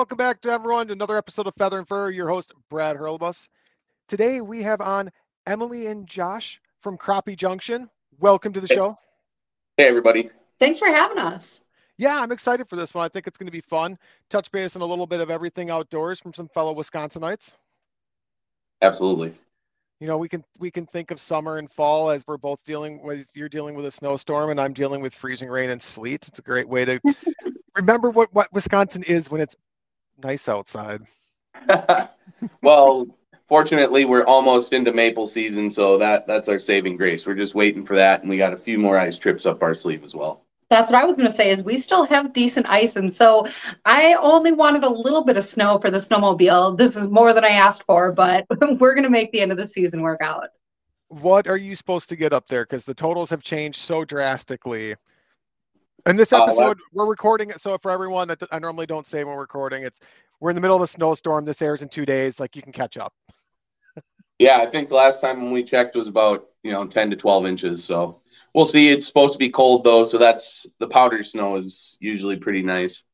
Welcome back to everyone to another episode of Feather and Fur. Your host Brad Hurlbus. Today we have on Emily and Josh from Crappie Junction. Welcome to the show. Hey everybody. Thanks for having us. Yeah, I'm excited for this one. I think it's going to be fun. Touch base on a little bit of everything outdoors from some fellow Wisconsinites. Absolutely. You know, we can we can think of summer and fall as we're both dealing with you're dealing with a snowstorm and I'm dealing with freezing rain and sleet. It's a great way to remember what what Wisconsin is when it's nice outside. well, fortunately, we're almost into maple season, so that that's our saving grace. We're just waiting for that, and we got a few more ice trips up our sleeve as well. That's what I was going to say is we still have decent ice and so I only wanted a little bit of snow for the snowmobile. This is more than I asked for, but we're going to make the end of the season work out. What are you supposed to get up there cuz the totals have changed so drastically in this episode, uh, we're recording it. So for everyone that I normally don't say when we're recording, it's we're in the middle of a snowstorm. This airs in two days. Like you can catch up. yeah, I think the last time when we checked was about you know 10 to 12 inches. So we'll see. It's supposed to be cold though, so that's the powder snow is usually pretty nice.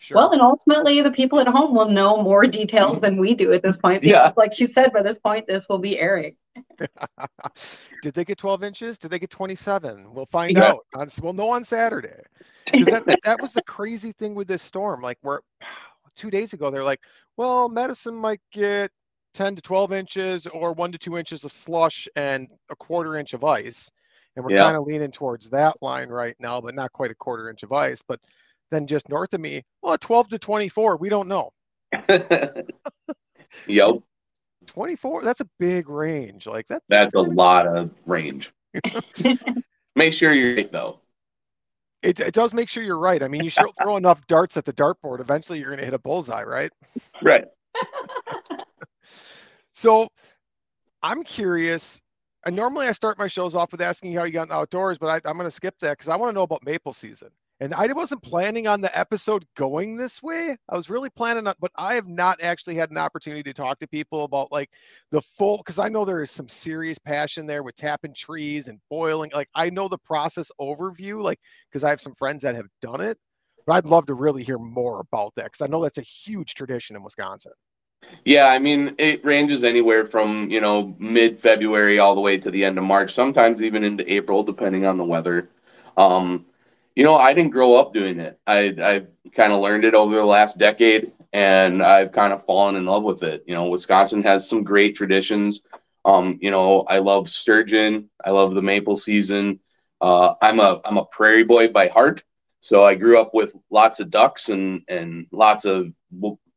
Sure. Well, and ultimately, the people at home will know more details than we do at this point. yeah. Like you said, by this point, this will be airing. Did they get 12 inches? Did they get 27? We'll find yeah. out. On, we'll know on Saturday. Because that, that was the crazy thing with this storm. Like, we're two days ago, they're like, well, Madison might get 10 to 12 inches or one to two inches of slush and a quarter inch of ice. And we're yeah. kind of leaning towards that line right now, but not quite a quarter inch of ice. But then just north of me, well, 12 to 24, we don't know. yep. 24, that's a big range. Like that. That's a lot of range. make sure you're right, though. It, it does make sure you're right. I mean, you should throw enough darts at the dartboard. Eventually, you're going to hit a bullseye, right? Right. so I'm curious. And normally I start my shows off with asking how you got in the outdoors, but I, I'm going to skip that because I want to know about maple season. And I wasn't planning on the episode going this way. I was really planning on, but I have not actually had an opportunity to talk to people about like the full, because I know there is some serious passion there with tapping trees and boiling. Like I know the process overview, like because I have some friends that have done it, but I'd love to really hear more about that because I know that's a huge tradition in Wisconsin. Yeah, I mean, it ranges anywhere from, you know, mid February all the way to the end of March, sometimes even into April, depending on the weather. Um, you know, I didn't grow up doing it. I I kind of learned it over the last decade, and I've kind of fallen in love with it. You know, Wisconsin has some great traditions. Um, you know, I love sturgeon. I love the maple season. Uh, I'm a I'm a prairie boy by heart, so I grew up with lots of ducks and and lots of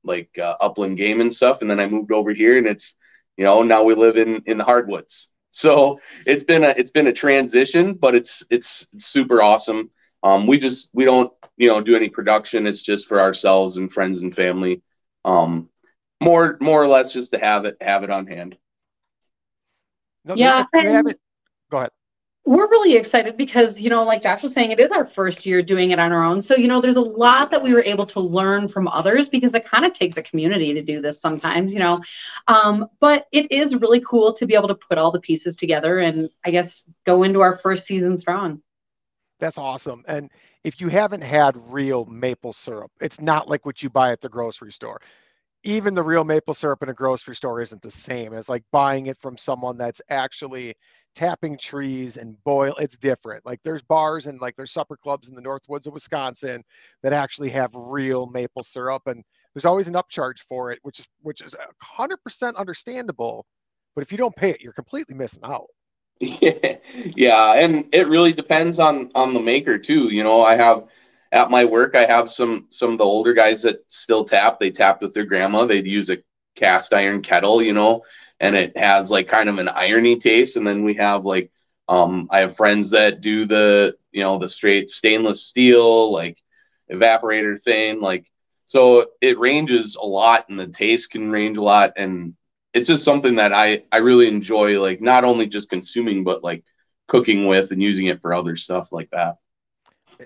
like uh, upland game and stuff. And then I moved over here, and it's you know, now we live in in the hardwoods. So it's been a it's been a transition, but it's it's super awesome. Um, we just we don't you know do any production. It's just for ourselves and friends and family. Um, more more or less just to have it have it on hand. No, yeah, Go ahead we're really excited because you know like josh was saying it is our first year doing it on our own so you know there's a lot that we were able to learn from others because it kind of takes a community to do this sometimes you know um, but it is really cool to be able to put all the pieces together and i guess go into our first season strong that's awesome and if you haven't had real maple syrup it's not like what you buy at the grocery store. Even the real maple syrup in a grocery store isn't the same as like buying it from someone that's actually tapping trees and boil it's different like there's bars and like there's supper clubs in the north woods of wisconsin that actually have real maple syrup and there's always an upcharge for it which is which is 100% understandable but if you don't pay it you're completely missing out yeah yeah and it really depends on on the maker too you know i have at my work i have some some of the older guys that still tap they tapped with their grandma they'd use a cast iron kettle you know and it has like kind of an irony taste. And then we have like um, I have friends that do the you know the straight stainless steel like evaporator thing like so it ranges a lot and the taste can range a lot and it's just something that I I really enjoy like not only just consuming but like cooking with and using it for other stuff like that.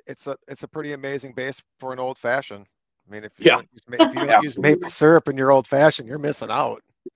It's a it's a pretty amazing base for an old fashioned. I mean, if you yeah. don't, use, if you don't use maple syrup in your old fashioned, you're missing out.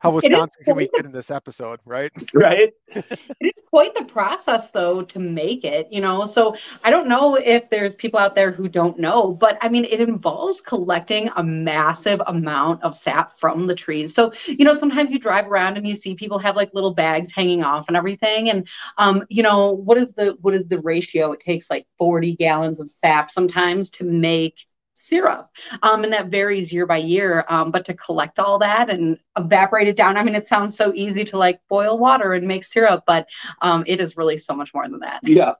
How Wisconsin can we get in this episode, right? Right. it is quite the process, though, to make it. You know, so I don't know if there's people out there who don't know, but I mean, it involves collecting a massive amount of sap from the trees. So you know, sometimes you drive around and you see people have like little bags hanging off and everything, and um, you know, what is the what is the ratio? It takes like 40 gallons of sap sometimes to make syrup. Um, and that varies year by year. Um, but to collect all that and evaporate it down, I mean, it sounds so easy to like boil water and make syrup, but um, it is really so much more than that. Yeah.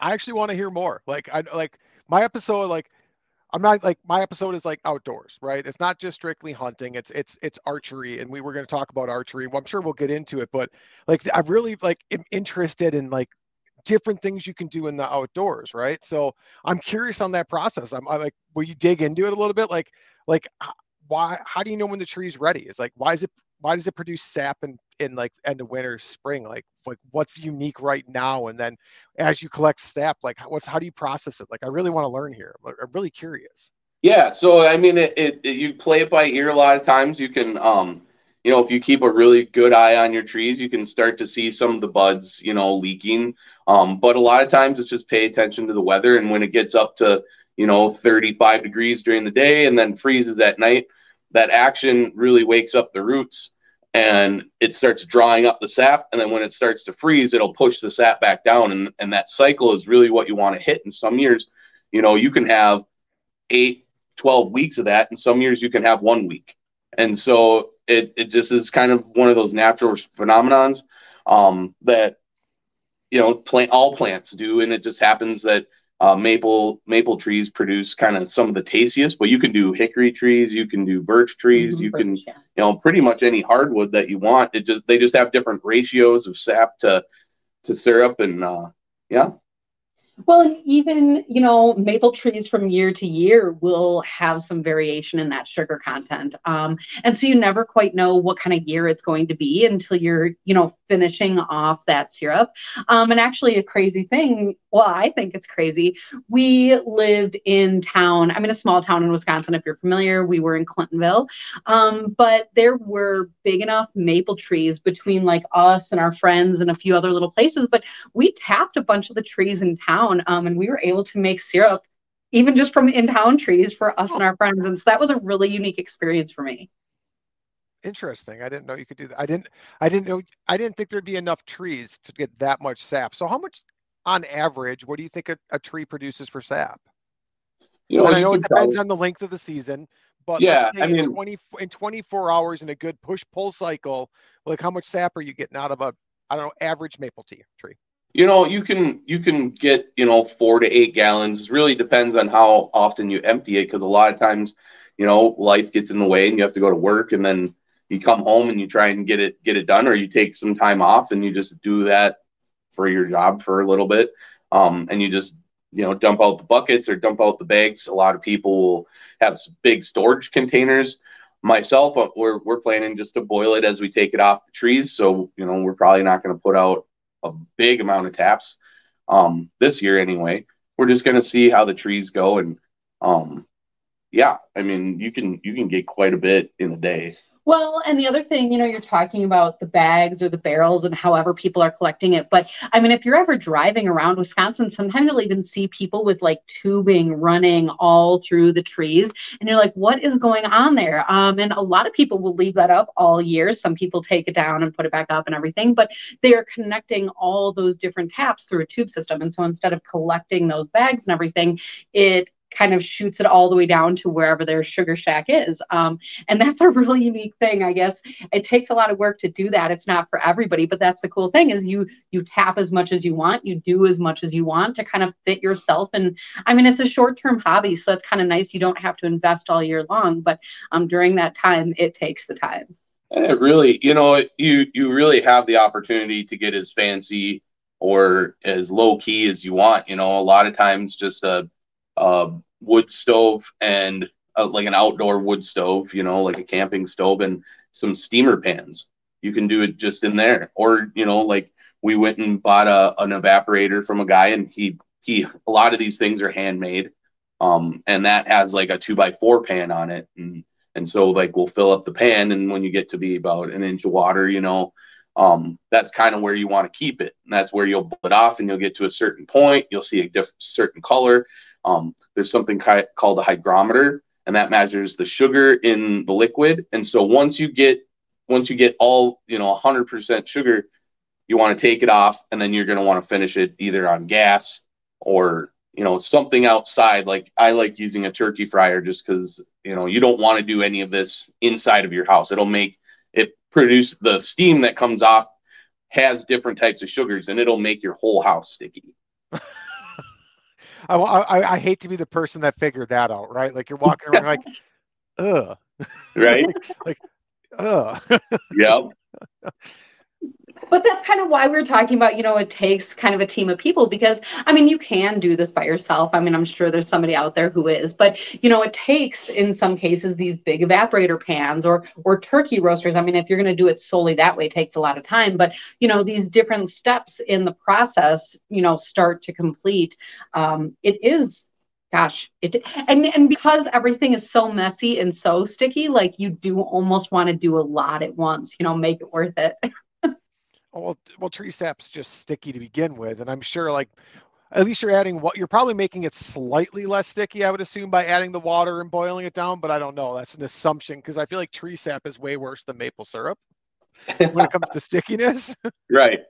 I actually want to hear more. Like, I like my episode, like, I'm not like my episode is like outdoors, right? It's not just strictly hunting. It's it's it's archery, and we were going to talk about archery. Well, I'm sure we'll get into it, but like I'm really like am interested in like different things you can do in the outdoors, right? So I'm curious on that process. I'm, I'm like, will you dig into it a little bit? Like, like why? How do you know when the tree's ready? Is like, why is it? Why does it produce sap in in like end of winter, spring? Like, like what's unique right now? And then as you collect sap, like what's how do you process it? Like, I really want to learn here. I'm really curious. Yeah, so I mean, it, it, it, you play it by ear a lot of times. You can um you know, if you keep a really good eye on your trees, you can start to see some of the buds, you know, leaking. Um, but a lot of times it's just pay attention to the weather. And when it gets up to, you know, 35 degrees during the day and then freezes at night, that action really wakes up the roots and it starts drawing up the sap. And then when it starts to freeze, it'll push the sap back down. And, and that cycle is really what you want to hit. In some years, you know, you can have eight, 12 weeks of that. And some years you can have one week. And so it, it just is kind of one of those natural phenomenons um, that you know plant all plants do, and it just happens that uh, maple maple trees produce kind of some of the tastiest. But you can do hickory trees, you can do birch trees, mm-hmm, you birch, can yeah. you know pretty much any hardwood that you want. It just they just have different ratios of sap to to syrup, and uh, yeah. Well, and even, you know, maple trees from year to year will have some variation in that sugar content. Um, and so you never quite know what kind of year it's going to be until you're, you know, finishing off that syrup. Um, and actually, a crazy thing, well, I think it's crazy. We lived in town, I'm in a small town in Wisconsin, if you're familiar. We were in Clintonville. Um, but there were big enough maple trees between like us and our friends and a few other little places. But we tapped a bunch of the trees in town um, and we were able to make syrup even just from in town trees for us and our friends. And so that was a really unique experience for me. Interesting. I didn't know you could do that. I didn't. I didn't know. I didn't think there'd be enough trees to get that much sap. So, how much, on average, what do you think a, a tree produces for sap? You know, I know it depends probably... on the length of the season, but yeah, I mean, in 20 in 24 hours in a good push pull cycle, like how much sap are you getting out of a I don't know average maple tea tree? You know, you can you can get you know four to eight gallons. Really depends on how often you empty it, because a lot of times you know, life gets in the way and you have to go to work and then you come home and you try and get it get it done or you take some time off and you just do that for your job for a little bit. Um, and you just you know dump out the buckets or dump out the bags. A lot of people will have big storage containers. Myself uh, we're, we're planning just to boil it as we take it off the trees. So you know we're probably not going to put out a big amount of taps um, this year anyway. We're just going to see how the trees go and um, yeah i mean you can you can get quite a bit in a day well, and the other thing, you know, you're talking about the bags or the barrels and however people are collecting it. But I mean, if you're ever driving around Wisconsin, sometimes you'll even see people with like tubing running all through the trees. And you're like, what is going on there? Um, and a lot of people will leave that up all year. Some people take it down and put it back up and everything, but they are connecting all those different taps through a tube system. And so instead of collecting those bags and everything, it kind of shoots it all the way down to wherever their sugar shack is. Um, and that's a really unique thing, I guess. It takes a lot of work to do that. It's not for everybody, but that's the cool thing is you you tap as much as you want, you do as much as you want to kind of fit yourself. And I mean, it's a short term hobby, so it's kind of nice. You don't have to invest all year long, but um, during that time, it takes the time. And it really, you know, you you really have the opportunity to get as fancy or as low key as you want. You know, a lot of times just a uh, wood stove and uh, like an outdoor wood stove, you know, like a camping stove and some steamer pans. You can do it just in there. Or, you know, like we went and bought a, an evaporator from a guy and he, he, a lot of these things are handmade. Um, and that has like a two by four pan on it. And, and so like we'll fill up the pan and when you get to be about an inch of water, you know, um, that's kind of where you want to keep it. And that's where you'll pull it off and you'll get to a certain point. You'll see a different certain color um, there's something ki- called a hydrometer, and that measures the sugar in the liquid. And so once you get once you get all you know 100% sugar, you want to take it off, and then you're going to want to finish it either on gas or you know something outside. Like I like using a turkey fryer just because you know you don't want to do any of this inside of your house. It'll make it produce the steam that comes off has different types of sugars, and it'll make your whole house sticky. I, I, I hate to be the person that figured that out, right? Like you're walking around like, ugh, right? like, like, ugh. yeah. But that's kind of why we're talking about, you know, it takes kind of a team of people because I mean, you can do this by yourself. I mean, I'm sure there's somebody out there who is, but you know, it takes in some cases these big evaporator pans or or turkey roasters. I mean, if you're going to do it solely that way, it takes a lot of time, but you know, these different steps in the process, you know, start to complete. Um, it is gosh it and and because everything is so messy and so sticky like you do almost want to do a lot at once you know make it worth it well, well, tree sap's just sticky to begin with, and I'm sure like at least you're adding what you're probably making it slightly less sticky, I would assume, by adding the water and boiling it down. But I don't know. That's an assumption because I feel like tree sap is way worse than maple syrup when it comes to stickiness. right.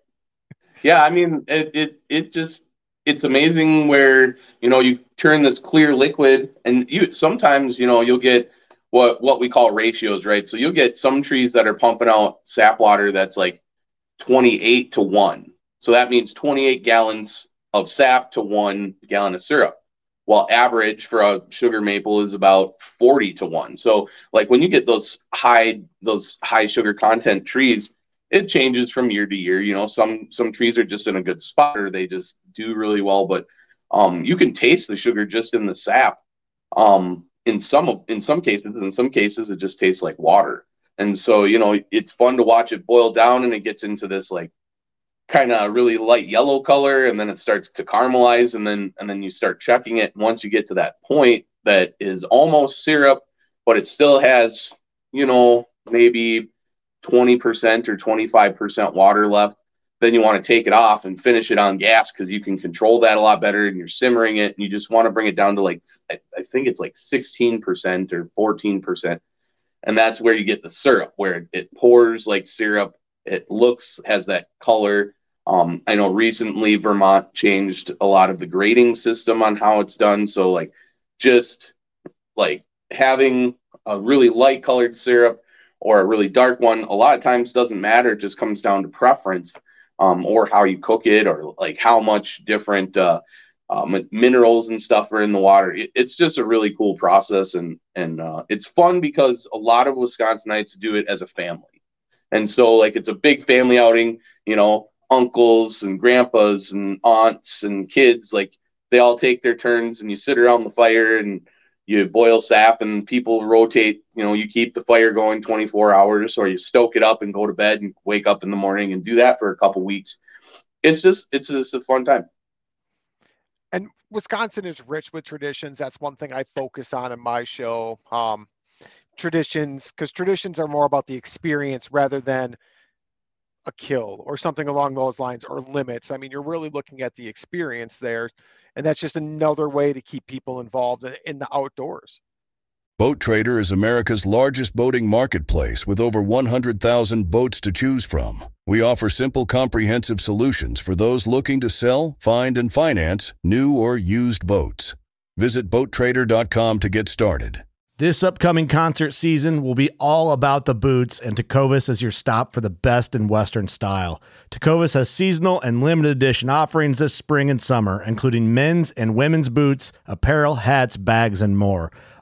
Yeah, I mean it, it it just it's amazing where you know you turn this clear liquid and you sometimes you know you'll get what what we call ratios, right? So you'll get some trees that are pumping out sap water that's like 28 to 1. So that means 28 gallons of sap to one gallon of syrup. While average for a sugar maple is about 40 to 1. So like when you get those high those high sugar content trees, it changes from year to year. You know, some some trees are just in a good spot or they just do really well, but um, you can taste the sugar just in the sap. Um, in some in some cases, in some cases, it just tastes like water. And so, you know, it's fun to watch it boil down and it gets into this like kind of really light yellow color and then it starts to caramelize and then and then you start checking it. once you get to that point that is almost syrup, but it still has, you know, maybe 20% or 25% water left, then you want to take it off and finish it on gas because you can control that a lot better and you're simmering it and you just want to bring it down to like I, I think it's like 16% or 14% and that's where you get the syrup where it, pours like syrup. It looks has that color. Um, i know recently vermont changed a lot of the grading system on how it's done. So like just like having a really light colored syrup or a really dark one a lot of times doesn't matter. It just comes down to preference um, or how you cook it or like how much different uh, um, minerals and stuff are in the water. It, it's just a really cool process, and and uh, it's fun because a lot of Wisconsinites do it as a family, and so like it's a big family outing. You know, uncles and grandpas and aunts and kids like they all take their turns, and you sit around the fire and you boil sap and people rotate you know you keep the fire going 24 hours or you stoke it up and go to bed and wake up in the morning and do that for a couple weeks it's just it's just a fun time and wisconsin is rich with traditions that's one thing i focus on in my show um, traditions because traditions are more about the experience rather than a kill or something along those lines or limits i mean you're really looking at the experience there and that's just another way to keep people involved in the outdoors. Boat Trader is America's largest boating marketplace with over 100,000 boats to choose from. We offer simple, comprehensive solutions for those looking to sell, find, and finance new or used boats. Visit BoatTrader.com to get started. This upcoming concert season will be all about the boots, and Tecovas is your stop for the best in Western style. Tecovas has seasonal and limited edition offerings this spring and summer, including men's and women's boots, apparel, hats, bags, and more.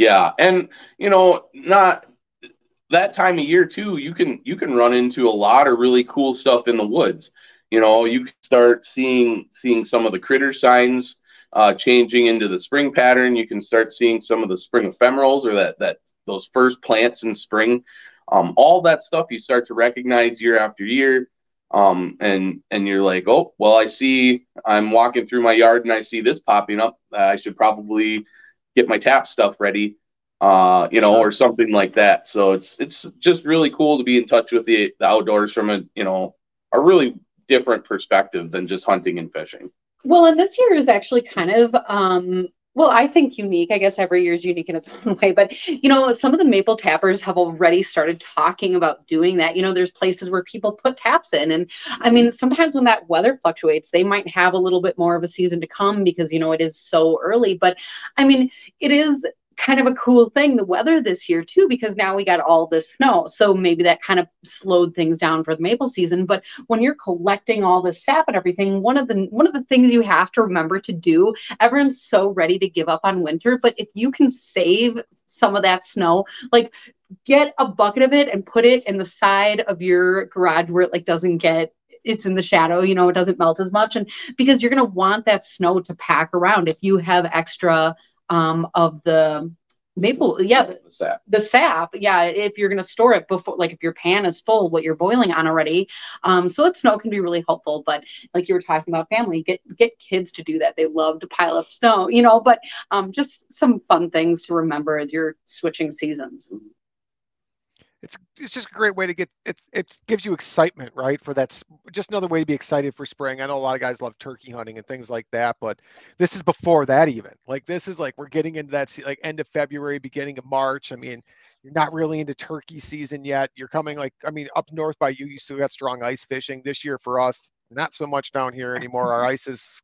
Yeah, and you know, not that time of year too, you can you can run into a lot of really cool stuff in the woods. You know, you can start seeing seeing some of the critter signs uh, changing into the spring pattern. You can start seeing some of the spring ephemerals or that that those first plants in spring um, all that stuff you start to recognize year after year. Um, and and you're like, oh, well, I see I'm walking through my yard and I see this popping up. I should probably get my tap stuff ready, uh, you know, or something like that. So it's it's just really cool to be in touch with the, the outdoors from a you know a really different perspective than just hunting and fishing. Well, and this year is actually kind of um, well, I think unique. I guess every year is unique in its own way. But, you know, some of the maple tappers have already started talking about doing that. You know, there's places where people put taps in. And I mean, sometimes when that weather fluctuates, they might have a little bit more of a season to come because, you know, it is so early. But I mean, it is kind of a cool thing the weather this year too because now we got all this snow. So maybe that kind of slowed things down for the maple season. But when you're collecting all this sap and everything one of the one of the things you have to remember to do everyone's so ready to give up on winter but if you can save some of that snow like get a bucket of it and put it in the side of your garage where it like doesn't get it's in the shadow, you know, it doesn't melt as much. And because you're going to want that snow to pack around. If you have extra um, of the maple yeah the sap. the sap yeah if you're going to store it before like if your pan is full what you're boiling on already um so that snow can be really helpful but like you were talking about family get get kids to do that they love to pile up snow you know but um just some fun things to remember as you're switching seasons it's it's just a great way to get it it gives you excitement right for that just another way to be excited for spring. I know a lot of guys love turkey hunting and things like that but this is before that even. Like this is like we're getting into that like end of february beginning of march. I mean you're not really into turkey season yet. You're coming like i mean up north by you you still got strong ice fishing. This year for us not so much down here anymore. Our ice is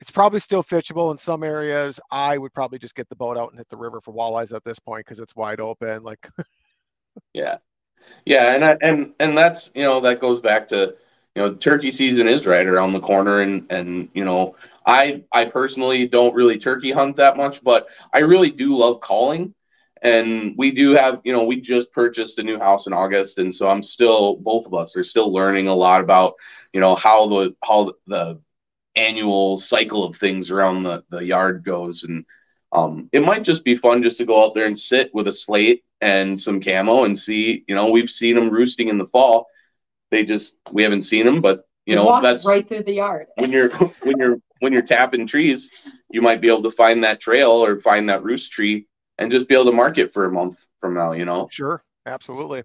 it's probably still fishable in some areas. I would probably just get the boat out and hit the river for walleyes at this point because it's wide open like Yeah, yeah, and I, and and that's you know that goes back to you know turkey season is right around the corner, and and you know I I personally don't really turkey hunt that much, but I really do love calling. And we do have, you know, we just purchased a new house in August, and so I'm still, both of us are still learning a lot about, you know, how the how the annual cycle of things around the the yard goes, and um, it might just be fun just to go out there and sit with a slate and some camo and see. You know, we've seen them roosting in the fall. They just we haven't seen them, but you know Walk that's right through the yard. when you're when you're when you're tapping trees, you might be able to find that trail or find that roost tree and just be able to mark it for a month from now. You know. Sure, absolutely.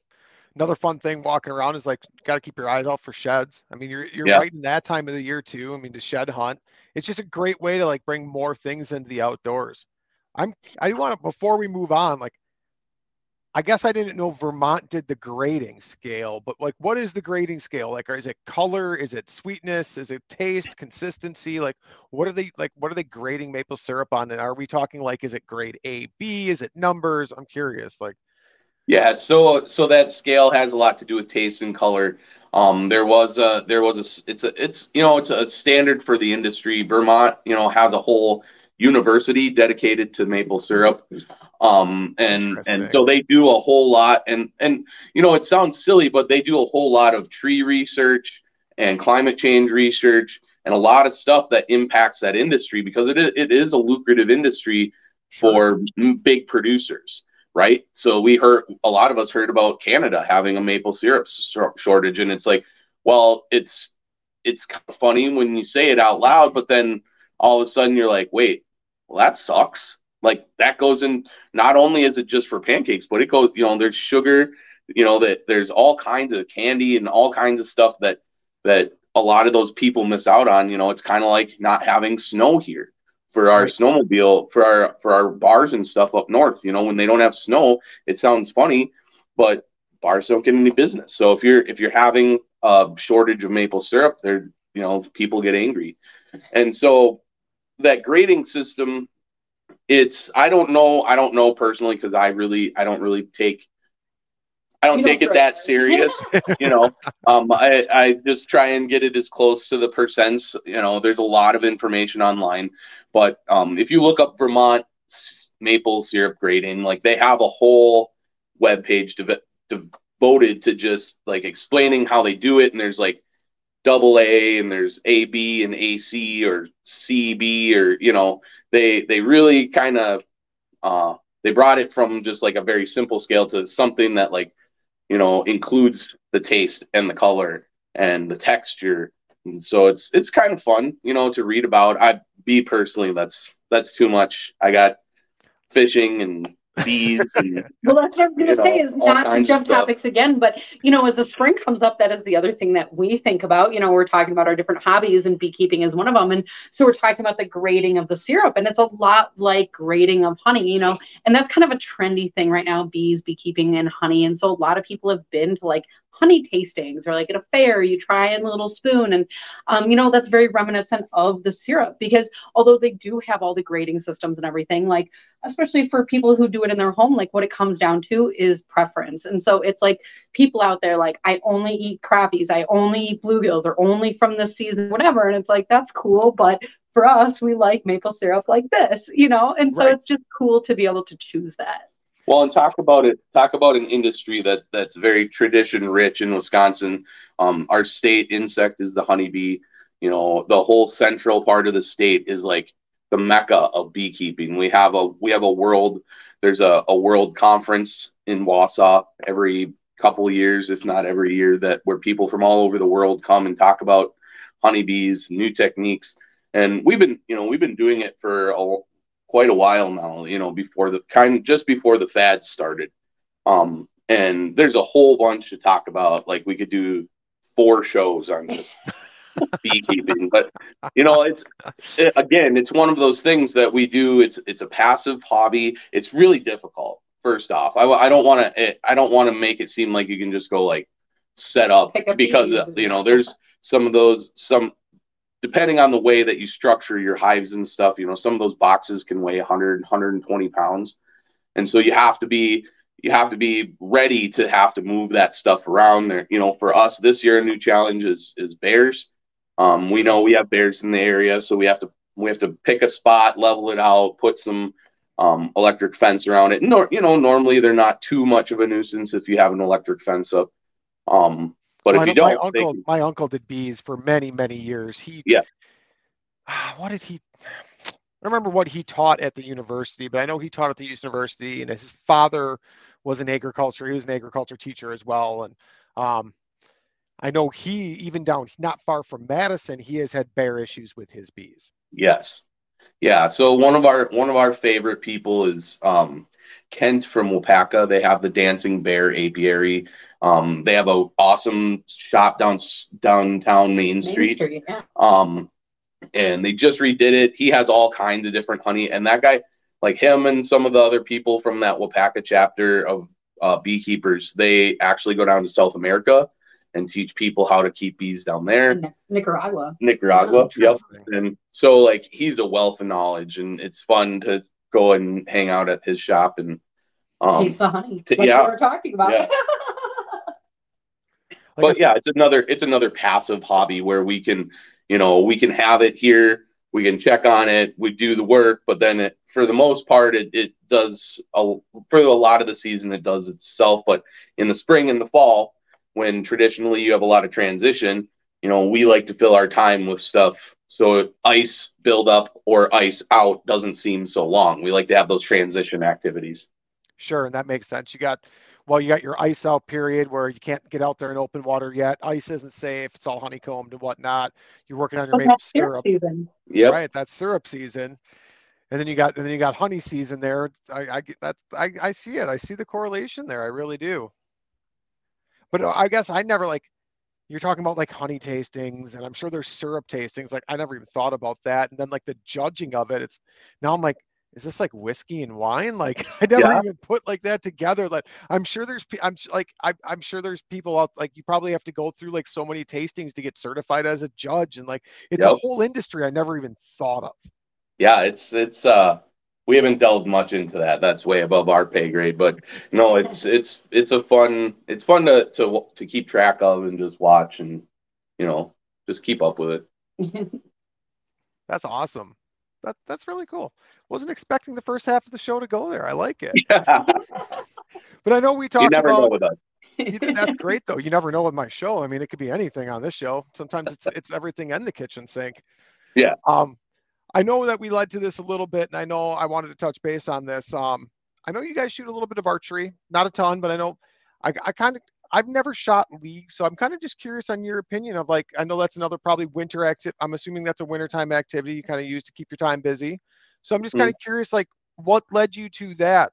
Another fun thing walking around is like got to keep your eyes out for sheds. I mean, you're you're Yeah. right in that time of the year too. I mean, to shed hunt, it's just a great way to like bring more things into the outdoors. I'm I want to before we move on, like I guess I didn't know Vermont did the grading scale, but like what is the grading scale? Like is it color? Is it sweetness? Is it taste, consistency? Like what are they like what are they grading maple syrup on? And are we talking like is it grade A, B? Is it numbers? I'm curious. Like Yeah, so so that scale has a lot to do with taste and color. Um, there was a there was a, it's a it's you know it's a standard for the industry. Vermont, you know, has a whole university dedicated to maple syrup. Um, and and so they do a whole lot and and you know it sounds silly, but they do a whole lot of tree research and climate change research and a lot of stuff that impacts that industry because it is, it is a lucrative industry for big producers right? So we heard a lot of us heard about Canada having a maple syrup shortage, and it's like, well, it's it's kind of funny when you say it out loud, but then all of a sudden you're like, wait, well that sucks. Like that goes in. Not only is it just for pancakes, but it goes, you know, there's sugar, you know, that there's all kinds of candy and all kinds of stuff that that a lot of those people miss out on. You know, it's kind of like not having snow here for our Right. snowmobile for our for our bars and stuff up north you know when they don't have snow it sounds funny but bars don't get any business so if you're if you're having a shortage of maple syrup there you know people get angry and so that grading system it's i don't know i don't know personally because i really i don't really take i don't don't take it that serious you know? Um, I, I just try and get it as close to the percents you know? There's a lot of information online but um, if you look up vermont maple syrup grading like they have a whole web page dev- devoted to just like explaining how they do it and there's like double a and there's ab and ac or cb or you know they they really kind of uh they brought it from just like a very simple scale to something that like you know includes the taste and the color and the texture. And so it's it's kind of fun you know to read about. I be personally that's that's too much. I got fishing and bees and Well, that's what I was going to say know, is not to jump topics again, but you know, as the spring comes up, that is the other thing that we think about. You know, we're talking about our different hobbies, and beekeeping is one of them. And so we're talking about the grading of the syrup, and it's a lot like grading of honey. You know, and that's kind of a trendy thing right now: bees, beekeeping, and honey. And so a lot of people have been to like honey tastings or like at a fair you try in a little spoon. And um, you know that's very reminiscent of the syrup because although they do have all the grading systems and everything like especially for people who do it in their home like what it comes down to is preference. And so it's like people out there like i only eat crappies. I only eat bluegills. Or only from this season whatever. And it's like that's cool but for us we like maple syrup like this you know? And so Right. it's just cool to be able to choose that Well, and talk about it. Talk about an industry that that's very tradition rich in Wisconsin. Um, our state insect is the honeybee. You know, the whole central part of the state is like the mecca of beekeeping. We have a we have a world. There's a, a world conference in Wausau every couple years, if not every year, that where people from all over the world come and talk about honeybees, new techniques. And we've been, you know, we've been doing it for a, quite a while now, you know, before the kind just before the fad started. Um, and there's a whole bunch to talk about. Like we could do four shows on this beekeeping, but you know, it's it, again, it's one of those things that we do. It's it's a passive hobby. It's really difficult. First off, I, I don't want to I don't want to make it seem like you can just go like set up up because bees you know there's some of those some depending on the way that you structure your hives and stuff you know some of those boxes can weigh 100 120 pounds. And so you have to be you have to be ready to have to move that stuff around there. You know for us this year a new challenge is is bears. Um, we know we have bears in the area so we have to we have to pick a spot level it out put some um, electric fence around it. Nor, you know normally they're not too much of a nuisance if you have an electric fence up um, but Well, if you don't my uncle, can- my uncle did bees for many, many years. He, Yeah. what did he? I don't remember what he taught at the university, but I know he taught at the university, and his father was in agriculture. He was an agriculture teacher as well, and um, I know he even down not far from Madison, he has had bear issues with his bees. Yes. Yeah. So one of our one of our favorite people is um, Kent from Waupaca. They have the Dancing Bear Apiary. Um, they have a awesome shop down downtown Main Street. Main Street yeah. Um, and they just redid it. He has all kinds of different honey, and that guy, like him, and some of the other people from that Waupaca chapter of uh, beekeepers, they actually go down to South America and teach people how to keep bees down there. Nicaragua. Nicaragua. Yeah, yep. And so like he's a wealth of knowledge, and it's fun to go and hang out at his shop and um, taste the honey. T- like yeah, we are talking about. Yeah. but yeah, it's another it's another passive hobby where we can, you know, we can have it here, we can check on it, we do the work, but then it, for the most part, it it does a, for a lot of the season it does itself. But in the spring and the fall, when traditionally you have a lot of transition, you know, we like to fill our time with stuff so ice build up or ice out doesn't seem so long. We like to have those transition activities. Sure, and that makes sense. You got well, you got your ice out period where you can't get out there in open water yet. Ice isn't safe; it's all honeycombed and whatnot. You're working on your maple syrup season. Yeah, right. That's syrup season, and then you got and then you got honey season there. I I that's I I see it. I see the correlation there. I really do. But I guess I never like you're talking about like honey tastings and I'm sure there's syrup tastings. Like I never even thought about that. And then like the judging of it, it's now I'm like, is this like whiskey and wine? Like I never yeah. even put like that together. Like I'm sure there's I'm like I, I'm sure there's people out like you probably have to go through like so many tastings to get certified as a judge and like it's yep. a whole industry I never even thought of. Yeah, it's it's uh we haven't delved much into that. That's way above our pay grade. But no, it's it's it's a fun it's fun to to to keep track of and just watch and you know just keep up with it. that's awesome. That that's really cool. Wasn't expecting the first half of the show to go there. I like it. Yeah. but I know we talked you never about. Know with us. that's great though. You never know with my show. I mean, it could be anything on this show. Sometimes it's it's everything in the kitchen sink. Yeah. Um, I know that we led to this a little bit, and I know I wanted to touch base on this. Um, I know you guys shoot a little bit of archery, not a ton, but I know I, I kind of I've never shot league, so I'm kind of just curious on your opinion of like I know that's another probably winter exit. I'm assuming that's a wintertime activity you kind of use to keep your time busy. So I'm just kind of mm. curious, like what led you to that?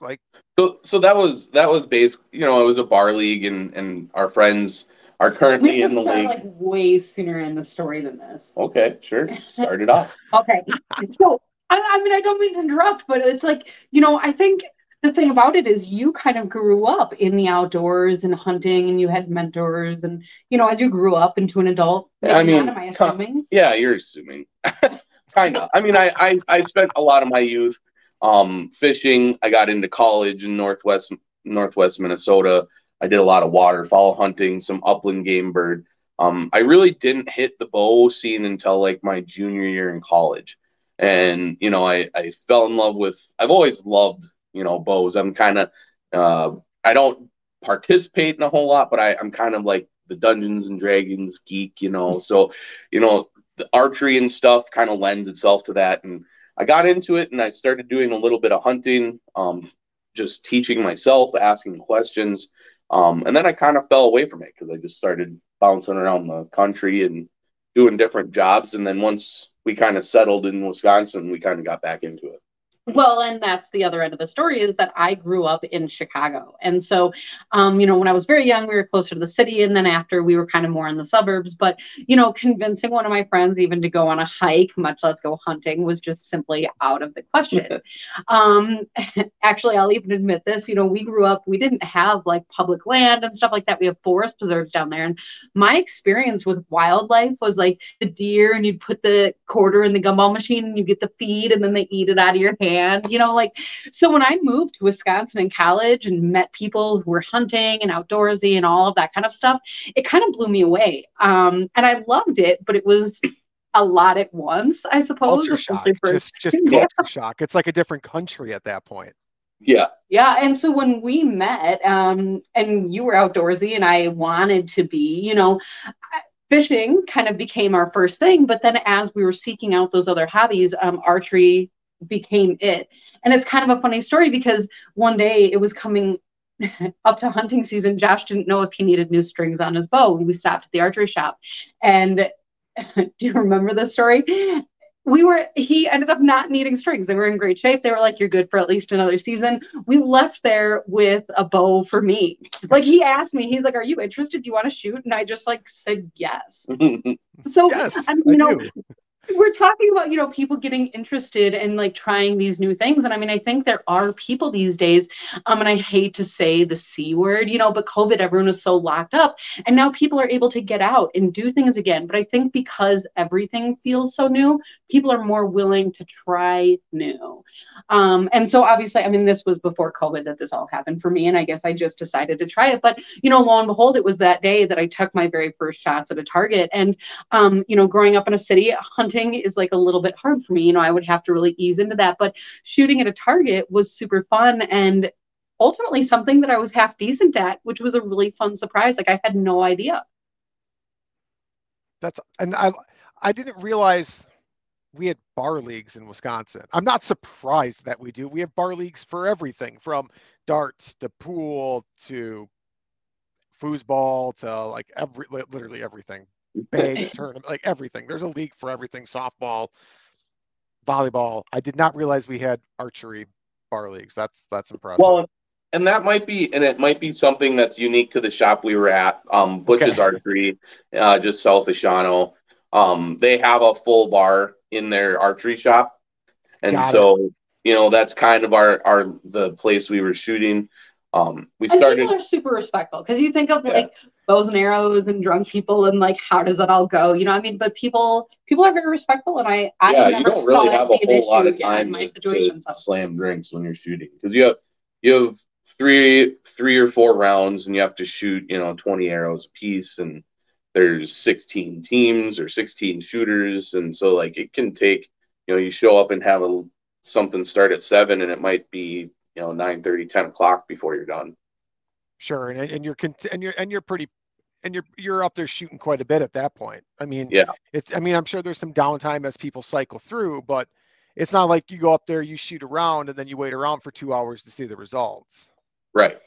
Like so so that was that was based you know it was a bar league and and our friends are currently in the start, league. Like way sooner in the story than this. Okay, sure. Start it off. okay, so I, I mean, I don't mean to interrupt, but it's like you know, I think the thing about it is you kind of grew up in the outdoors and hunting, and you had mentors, and you know, as you grew up into an adult. I mean, am I assuming? yeah, you're assuming. kind of. I mean, I, I I spent a lot of my youth um, fishing. I got into college in northwest northwest Minnesota. I did a lot of waterfowl hunting, some upland game bird. Um, I really didn't hit the bow scene until like my junior year in college. And, you know, I, I fell in love with, I've always loved, you know, bows. I'm kind of, uh, I don't participate in a whole lot, but I, I'm kind of like the Dungeons and Dragons geek, you know. So, you know, the archery and stuff kind of lends itself to that. And I got into it and I started doing a little bit of hunting, um, just teaching myself, asking questions. Um, and then I kind of fell away from it because I just started bouncing around the country and doing different jobs. And then once we kind of settled in Wisconsin, we kind of got back into it. Well, and that's the other end of the story is that I grew up in Chicago. And so, um, you know, when I was very young, we were closer to the city. And then after, we were kind of more in the suburbs. But, you know, convincing one of my friends even to go on a hike, much less go hunting, was just simply out of the question. um, actually, I'll even admit this, you know, we grew up, we didn't have like public land and stuff like that. We have forest preserves down there. And my experience with wildlife was like the deer, and you'd put the quarter in the gumball machine and you get the feed, and then they eat it out of your hand band, you know, like so when I moved to Wisconsin in college and met people who were hunting and outdoorsy and all of that kind of stuff, it kind of blew me away. Um, and I loved it, but it was a lot at once, I suppose. Culture shock. Just, just culture yeah. shock. It's like a different country at that point. Yeah. Yeah. And so when we met, um, and you were outdoorsy and I wanted to be, you know, fishing kind of became our first thing. But then as we were seeking out those other hobbies, um, archery became it. And it's kind of a funny story because one day it was coming up to hunting season. Josh didn't know if he needed new strings on his bow. We stopped at the archery shop. And do you remember this story? we were he ended up not needing strings they were in great shape they were like you're good for at least another season we left there with a bow for me like he asked me he's like are you interested do you want to shoot and i just like said yes so Yes, I mean, I you know do. We're talking about you know people getting interested and like trying these new things. And i mean i think there are people these days um and i hate to say the c word you know but covid everyone was so locked up. And now people are able to get out and do things again. But i think because everything feels so new people are more willing to try new. Um and so obviously i mean this was before covid that this all happened for me and i guess i just decided to try it. But you know lo and behold it was that day that i took my very first shots at a target. And um, you know, growing up in a city, hunting is like a little bit hard for me. You know, I would have to really ease into that. But shooting at a target was super fun and ultimately something that I was half decent at, which was a really fun surprise. Like I had no idea. That's and I I didn't realize we had bar leagues in Wisconsin. I'm not surprised that we do. We have bar leagues for everything from darts to pool to foosball to like every literally everything. Bags tournament, like everything. There's a league for everything. Softball, volleyball. I did not realize we had archery bar leagues. That's that's impressive. Well, and that might be, and it might be something that's unique to the shop we were at, um, Butch's Okay. Archery, uh, just south of Shawano. Um, they have a full bar in their archery shop, and Got it. so you know that's kind of our our the place we were shooting. Um, we And started. people are super respectful because you think of Yeah. like bows and arrows and drunk people and like how does that all go? You know, what I mean, but people people are very respectful and I I yeah, never you don't really have a whole lot of time to, to So slam drinks when you're shooting because you have you have three three or four rounds and you have to shoot you know 20 arrows a piece and there's 16 teams or 16 shooters and so like it can take you know you show up and have a something start at seven and it might be you know 9 30 10 o'clock before you're done Sure, and and you're cont- and you're and you're pretty and you're you're up there shooting quite a bit at that point. I mean, Yeah. it's I mean, I'm sure there's some downtime as people cycle through, but it's not like you go up there, you shoot around, and then you wait around for two hours to see the results. right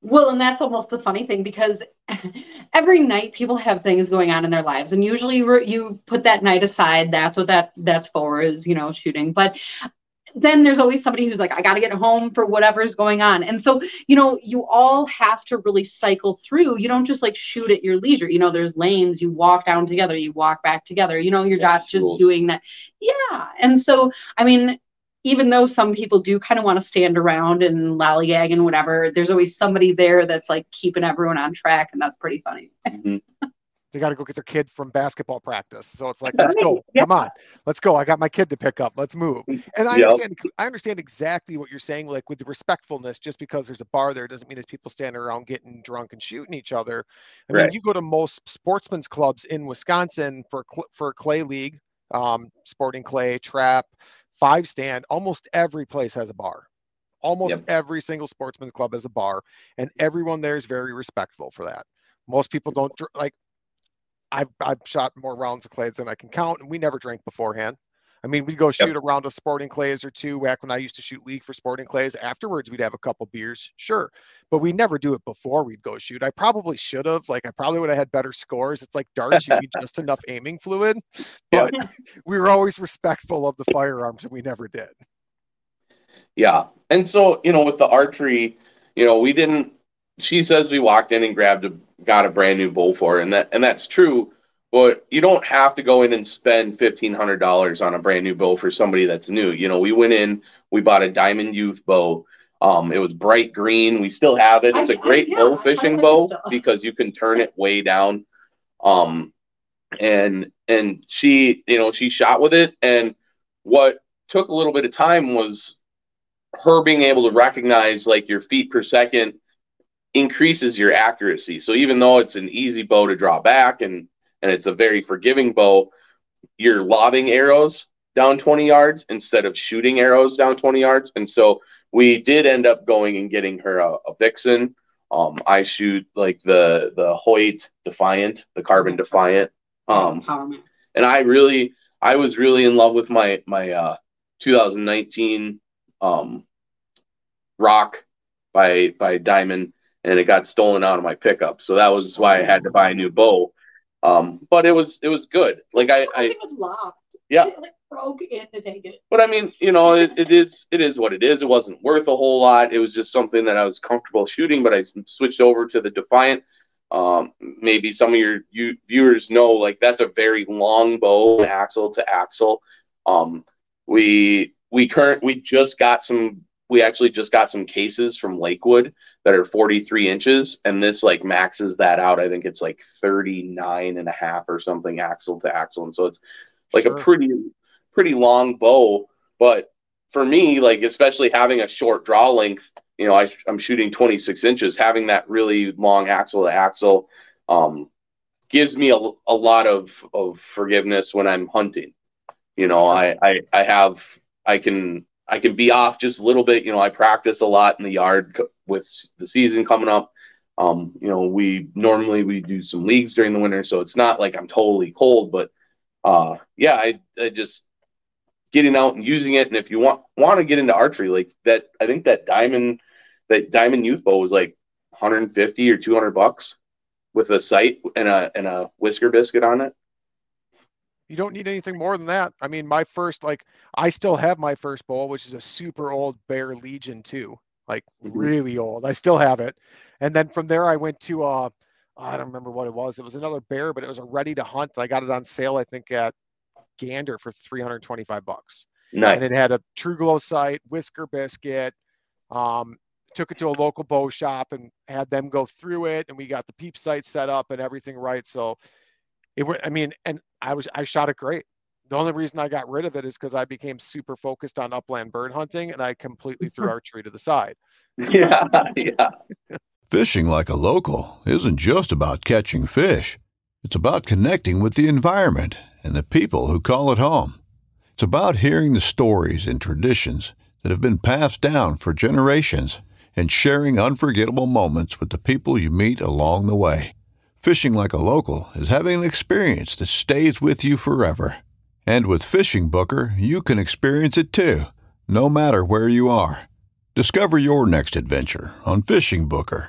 Well, and that's almost the funny thing because every night people have things going on in their lives, and usually you, you put that night aside. That's what that that's for is you know shooting. But then there's always somebody who's like, I got to get home for whatever's going on, and so you know you all have to really cycle through. You don't just like shoot at your leisure. You know, there's lanes. You walk down together. You walk back together. You know, you're Yeah, just just doing that. Yeah, and so I mean even though some people do kind of want to stand around and lollygag and whatever, there's always somebody there that's like keeping everyone on track, and that's pretty funny. Mhm. They got to go get their kid from basketball practice, so it's like, let's go, yeah. come on, let's go. I got my kid to pick up. Let's move. And I Yep. understand, I understand exactly what you're saying. Like with the respectfulness, just because there's a bar there doesn't mean there's people standing around getting drunk and shooting each other. I mean, you go to most sportsmen's clubs in Wisconsin for for clay league, um, sporting clay, trap, five stand. Almost every place has a bar. Almost Yep. every single sportsman's club has a bar, and everyone there is very respectful for that. Most people don't like. I've I've shot more rounds of clays than I can count, and we never drank beforehand. I mean, we'd go shoot a round of sporting clays or two back when I used to shoot league for sporting clays. Afterwards, we'd have a couple beers, sure, but we never do it before we'd go shoot. I probably should have. Like, I probably would have had better scores. It's like darts, you need just enough aiming fluid, Yeah. but we were always respectful of the firearms, and we never did. Yeah. And so, you know, with the archery, you know, we didn't she says we walked in and grabbed a got a brand new bow for her, and that and that's true, but you don't have to go in and spend fifteen hundred dollars on a brand new bow for somebody that's new. You know, we went in, we bought a diamond youth bow. Um, it was bright green. We still have it. It's a I- I- great yeah, bow fishing bow because you can turn it way down. Um, and and she, you know, she shot with it, and what took a little bit of time was her being able to recognize like your feet per second increases your accuracy. So even though it's an easy bow to draw back and and it's a very forgiving bow, you're lobbing arrows down 20 yards instead of shooting arrows down 20 yards. And so we did end up going and getting her a, a Vixen. Um, I shoot like the the Hoyt Defiant, the Carbon Defiant. Um, and I really I was really in love with my my uh 2019 um, Rock by by Diamond, and it got stolen out of my pickup. So that was why I had to buy a new bow. Um, but it was it was good. Like I, I, it was locked. Yeah. It like broke in to take it. But I mean, you know, it, it is it is what it is. It wasn't worth a whole lot. It was just something that I was comfortable shooting. But I switched over to the Defiant. Um, maybe some of your you viewers know like that's a very long bow, axle to axle. Um, we we current we just got some we actually just got some cases from Lakewood that are 43 inches and this like maxes that out. I think it's like 39 and a half or something axle to axle. And so it's like sure. a pretty, pretty long bow. But for me, like, especially having a short draw length, you know, I, I'm shooting 26 inches, having that really long axle to axle, um, gives me a, a lot of, of forgiveness when I'm hunting. You know, I, I, I have, I can, I can be off just a little bit. You know, I practice a lot in the yard with the season coming up. Um, you know, we normally we do some leagues during the winter, so it's not like I'm totally cold, but uh, yeah, I, I just getting out and using it. And if you want want to get into archery, like that, I think that diamond that diamond youth bow was like 150 or 200 bucks with a sight and a and a whisker biscuit on it. You don't need anything more than that. I mean, my first like I still have my first bow, which is a super old Bear Legion 2, like mm-hmm. really old. I still have it. And then from there I went to uh I don't remember what it was. It was another bear, but it was a ready to hunt. I got it on sale, I think, at Gander for 325 bucks. Nice. And it had a TruGlo sight, whisker biscuit. Um, took it to a local bow shop and had them go through it, and we got the peep sight set up and everything right. So it I mean, and I was, I shot it great. The only reason I got rid of it is because I became super focused on upland bird hunting, and I completely threw archery to the side. Yeah, yeah. Fishing like a local isn't just about catching fish. It's about connecting with the environment and the people who call it home. It's about hearing the stories and traditions that have been passed down for generations and sharing unforgettable moments with the people you meet along the way. Fishing like a local is having an experience that stays with you forever. And with FishingBooker, you can experience it too, no matter where you are. Discover your next adventure on FishingBooker.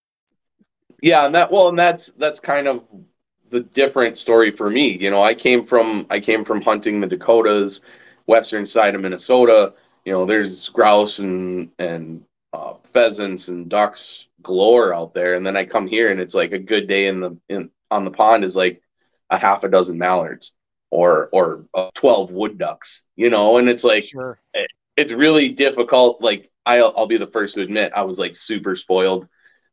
Yeah, and that well, and that's that's kind of the different story for me. You know, I came from I came from hunting the Dakotas, western side of Minnesota. You know, there's grouse and and uh, pheasants and ducks galore out there, and then I come here and it's like a good day in the in on the pond is like a half a dozen mallards or or uh, 12 wood ducks you know and it's like sure. it, it's really difficult like I'll, I'll be the first to admit i was like super spoiled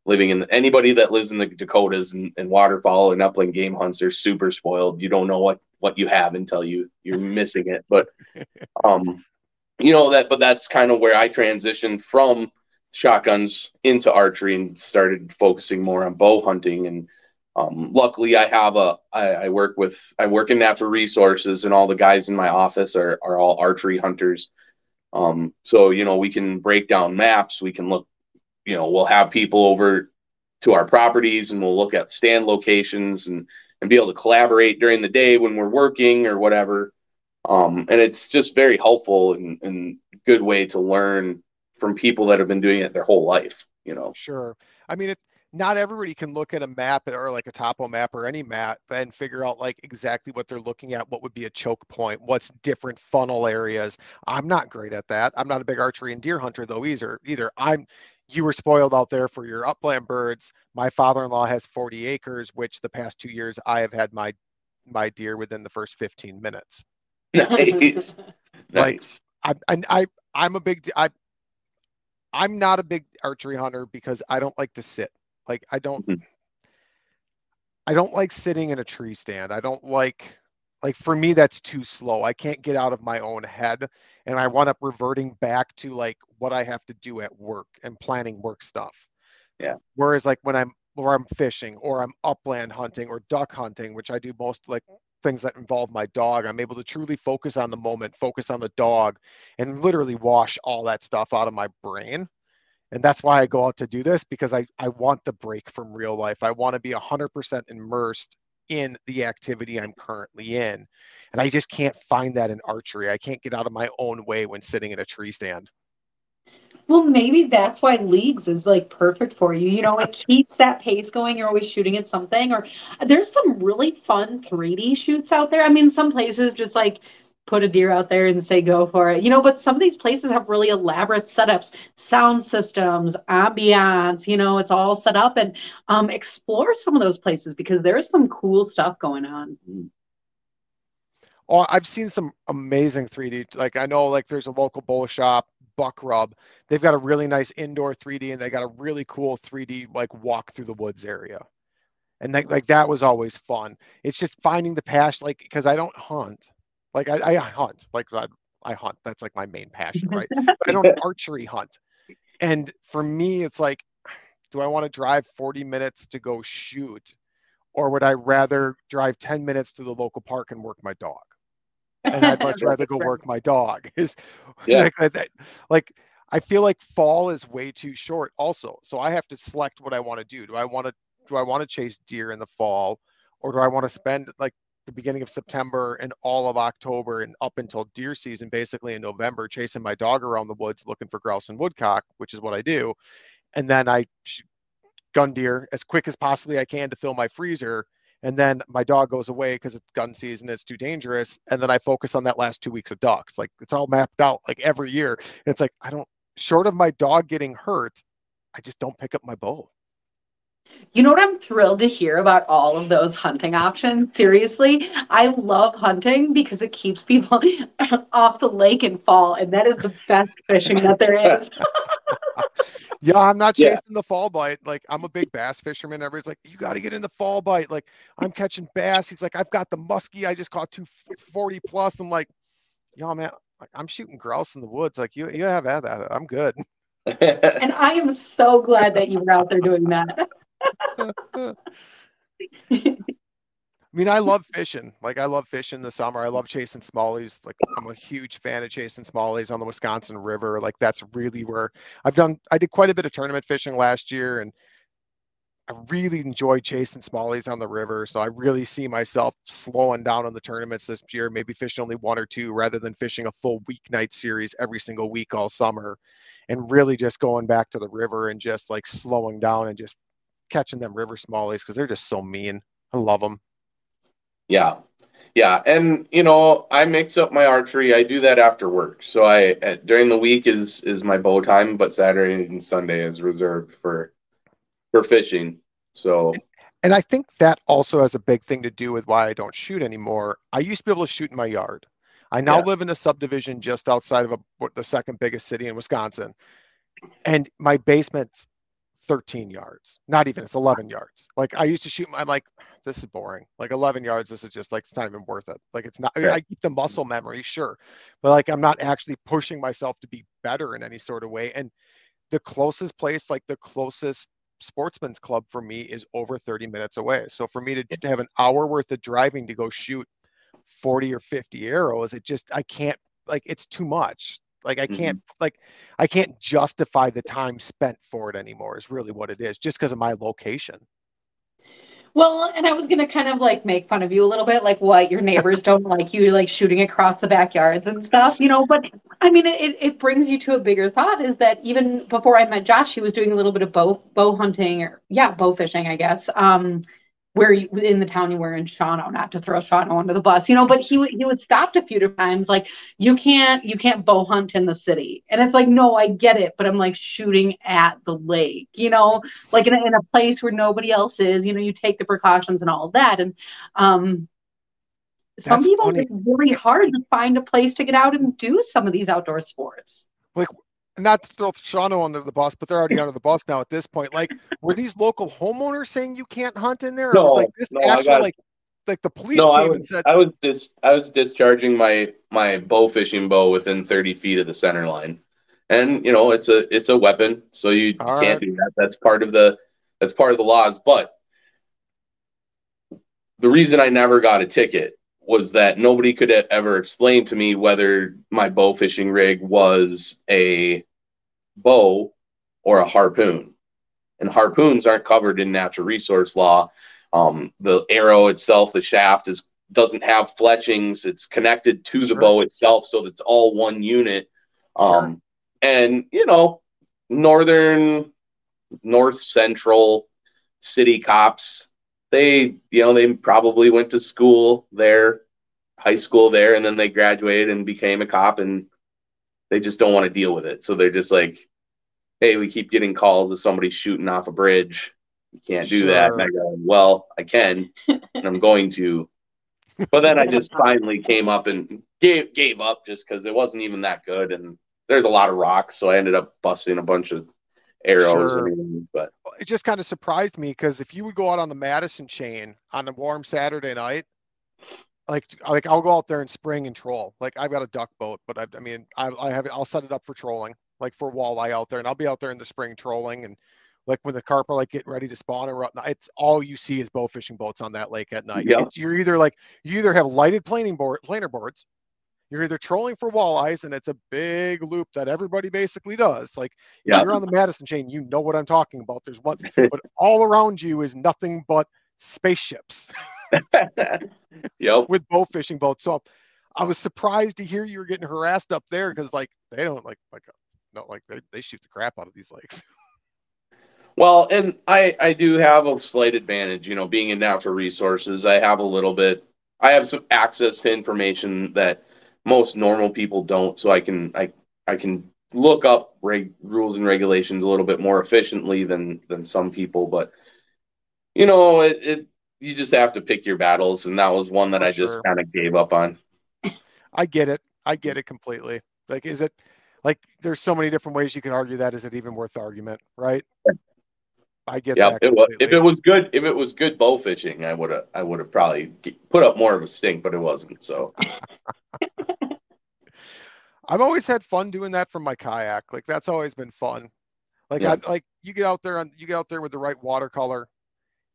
living in anybody that lives in the Dakotas and, and waterfowl and upland game hunts, they're super spoiled. You don't know what what you have until you you're missing it. But um, you know that, but that's kind of where I transitioned from shotguns into archery and started focusing more on bow hunting. And um, luckily, I have a I, I work with I work in natural resources, and all the guys in my office are are all archery hunters. Um, so you know we can break down maps, we can look you know, we'll have people over to our properties and we'll look at stand locations and, and be able to collaborate during the day when we're working or whatever. Um, and it's just very helpful and, and good way to learn from people that have been doing it their whole life, you know? Sure. I mean, it, not everybody can look at a map or like a topo map or any map and figure out like exactly what they're looking at what would be a choke point what's different funnel areas i'm not great at that i'm not a big archery and deer hunter though either either i'm you were spoiled out there for your upland birds. My father-in-law has 40 acres, which the past two years I have had my my deer within the first 15 minutes. Nice. like, nice. I, I, I, I'm a big, I, I'm not a big archery hunter because I don't like to sit. Like, I don't, mm-hmm. I don't like sitting in a tree stand. I don't like, Like for me, that's too slow. I can't get out of my own head. And I wind up reverting back to like what I have to do at work and planning work stuff. Yeah. Whereas like when I'm or I'm fishing or I'm upland hunting or duck hunting, which I do most like things that involve my dog, I'm able to truly focus on the moment, focus on the dog, and literally wash all that stuff out of my brain. And that's why I go out to do this because I, I want the break from real life. I want to be 100% immersed in the activity I'm currently in. And I just can't find that in archery. I can't get out of my own way when sitting in a tree stand. Well, maybe that's why leagues is like perfect for you. You know, it keeps that pace going. You're always shooting at something. Or uh, there's some really fun 3D shoots out there. I mean, some places just like put a deer out there and say go for it. You know, but some of these places have really elaborate setups, sound systems, ambiance, you know, it's all set up and um explore some of those places because there's some cool stuff going on. Oh, I've seen some amazing 3D. Like I know like there's a local bow shop, Buck Rub. They've got a really nice indoor 3D and they got a really cool 3D like walk through the woods area. And like, like that was always fun. It's just finding the passion, like because I don't hunt. Like I, I hunt, like I, I hunt. That's like my main passion, right? But I don't archery hunt. And for me, it's like, do I want to drive 40 minutes to go shoot? Or would I rather drive 10 minutes to the local park and work my dog? And I'd much rather go work my dog. Is Yeah. like, that- like I feel like fall is way too short also. So I have to select what I want to do. Do I want to do I want to chase deer in the fall or do I want to spend like the beginning of September and all of October and up until deer season, basically in November, chasing my dog around the woods looking for grouse and woodcock, which is what I do. And then I gun deer as quick as possibly I can to fill my freezer. And then my dog goes away because it's gun season, it's too dangerous. And then I focus on that last two weeks of ducks. Like it's all mapped out like every year. And it's like, I don't, short of my dog getting hurt, I just don't pick up my bow. You know what I'm thrilled to hear about all of those hunting options? Seriously, I love hunting because it keeps people off the lake in fall, and that is the best fishing that there is. Yeah, I'm not Yeah. chasing the fall bite. Like I'm a big bass fisherman. Everybody's like, you got to get in the fall bite. Like I'm catching bass. He's like, I've got the muskie. I just caught 240 plus. I'm like, y'all man, I'm shooting grouse in the woods. Like you, you have at that. I'm good. And I am so glad that you were out there doing that. I mean, I love fishing. Like I love fishing the summer. I love chasing smallies. Like I'm a huge fan of chasing smallies on the Wisconsin River. Like that's really where I've done. I did quite a bit of tournament fishing last year, and I really enjoyed chasing smallies on the river. So I really see myself slowing down on the tournaments this year. Maybe fishing only one or two rather than fishing a full weeknight series every single week all summer, and really just going back to the river and just like slowing down and just catching them river smallies because they're just so mean. I love them. Yeah. Yeah, and you know, I mix up my archery. I do that after work. So I uh, during the week is is my bow time, but Saturday and Sunday is reserved for for fishing. So And I think that also has a big thing to do with why I don't shoot anymore. I used to be able to shoot in my yard. I now Yeah. live in a subdivision just outside of a, the second biggest city in Wisconsin. And my basement's 13 yards. Not even, it's 11 yards. Like I used to shoot, I'm like, this is boring. Like 11 yards, this is just like, it's not even worth it. Like it's not, I, mean, I keep the muscle memory, sure. But like I'm not actually pushing myself to be better in any sort of way. And the closest place, like the closest sportsman's club for me is over 30 minutes away. So for me to to have an hour worth of driving to go shoot 40 or 50 arrows, it just I can't like it's too much. Like I can't like I can't justify the time spent for it anymore is really what it is just because of my location. Well, and I was gonna kind of like make fun of you a little bit, like what your neighbors don't like you like shooting across the backyards and stuff, you know. But I mean, it, it brings you to a bigger thought is that even before I met Josh, he was doing a little bit of bow bow hunting or yeah, bow fishing, I guess. Um, where you, in the town you were in Shawano, not to throw Shawano under the bus, you know. But he he was stopped a few times, like you can't you can't bow hunt in the city, and it's like no, I get it, but I'm like shooting at the lake, you know like in a, in a place where nobody else is you know you take the precautions and all of that and um some That's people funny. it's really hard to find a place to get out and do some of these outdoor sports Not to throw Shawano under the bus, but they're already under the bus now at this point. Like, were these local homeowners saying you can't hunt in there? Or was like this no, I actual got- like like the police No, I and was said, I was dis I was discharging my my bow fishing bow within 30 feet of the center line, and you know it's a it's a weapon, so you, can't right. do that. That's part of the that's part of the laws. But the reason I never got a ticket was that nobody could ever explain to me whether my bow fishing rig was a bow or a harpoon. And harpoons aren't covered in natural resource law. Um, the arrow itself, the shaft, is doesn't have fletchings. It's connected to the bow itself, so it's all one unit. Um, and you know, northern, north central city cops, they you know they probably went to school there, high school there, and then they graduated and became a cop, and they just don't want to deal with it. So they're just like, hey, we keep getting calls of somebody shooting off a bridge. You can't do that. And I go, well, I can, and I'm going to. But then I just finally came up and gave gave up just because it wasn't even that good, and there's a lot of rocks, so I ended up busting a bunch of arrows. Sure. and but it just kind of surprised me because if you would go out on the Madison chain on a warm Saturday night, like like I'll go out there in spring and troll. Like I've got a duck boat, but I, I mean I, I have I'll set it up for trolling, like for walleye out there, and I'll be out there in the spring trolling and like when the carp are like getting ready to spawn and whatnot, it's all you see is bow fishing boats on that lake at night. Yeah. It's, you're either like you either have lighted planing board planer boards, you're either trolling for walleyes, and it's a big loop that everybody basically does. Like Yeah. you're on the Madison chain, you know what I'm talking about. There's one, but all around you is nothing but spaceships yep. with bow fishing boats. So I was surprised to hear you were getting harassed up there because like they don't like like not like they, they shoot the crap out of these lakes. Well, and I I do have a slight advantage, you know, being in natural resources. I have a little bit. I have some access to information that most normal people don't, so I can I I can look up reg, rules and regulations a little bit more efficiently than than some people. But you know, it, it you just have to pick your battles, and that was one that For I just sure. kind of gave up on. I get it. I get it completely. Like, is it like there's so many different ways you can argue that? Is it even worth the argument? Right. I get Yeah, that. it was. If it was good, if it was good bow fishing, I would have I would have probably put up more of a stink, but it wasn't. So I've always had fun doing that from my kayak. Like that's always been fun. Like Yeah. I like you get out there on you get out there with the right watercolor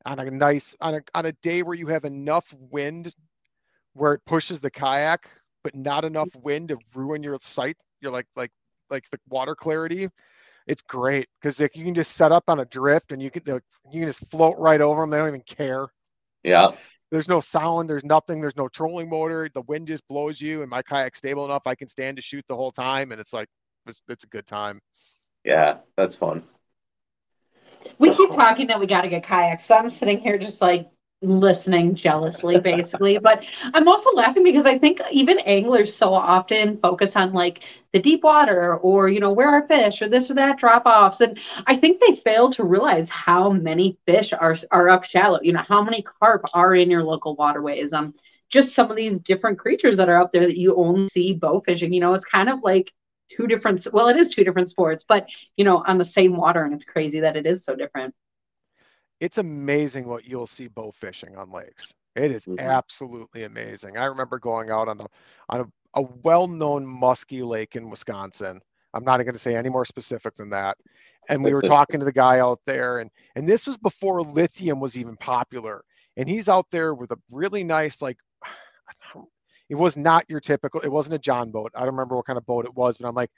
on a nice on a on a day where you have enough wind where it pushes the kayak, but not enough wind to ruin your sight. You're like like like the water clarity. It's great because like, you can just set up on a drift and you can like, you can just float right over them. They don't even care. yeah, There's no sound. There's nothing. There's no trolling motor. The wind just blows you, and my kayak's stable enough. I can stand to shoot the whole time, and it's like it's, it's a good time. yeah, that's fun. We keep talking that we got to get kayaks. So I'm sitting here just like listening jealously, basically. but I'm also laughing because I think even anglers so often focus on like the deep water or, you know, where are fish or this or that drop offs. And I think they fail to realize how many fish are, are up shallow, you know, how many carp are in your local waterways. Um, just some of these different creatures that are up there that you only see bow fishing. You know, it's kind of like two different, well, it is two different sports, but you know, on the same water. And it's crazy that it is so different. It's amazing what you'll see bow fishing on lakes. It is Mhm. absolutely amazing. I remember going out on a on a, a well-known musky lake in Wisconsin. I'm not going to say any more specific than that. And we were talking to the guy out there, and and this was before lithium was even popular. And he's out there with a really nice like. It was not your typical. It wasn't a John boat. I don't remember what kind of boat it was, but I'm like,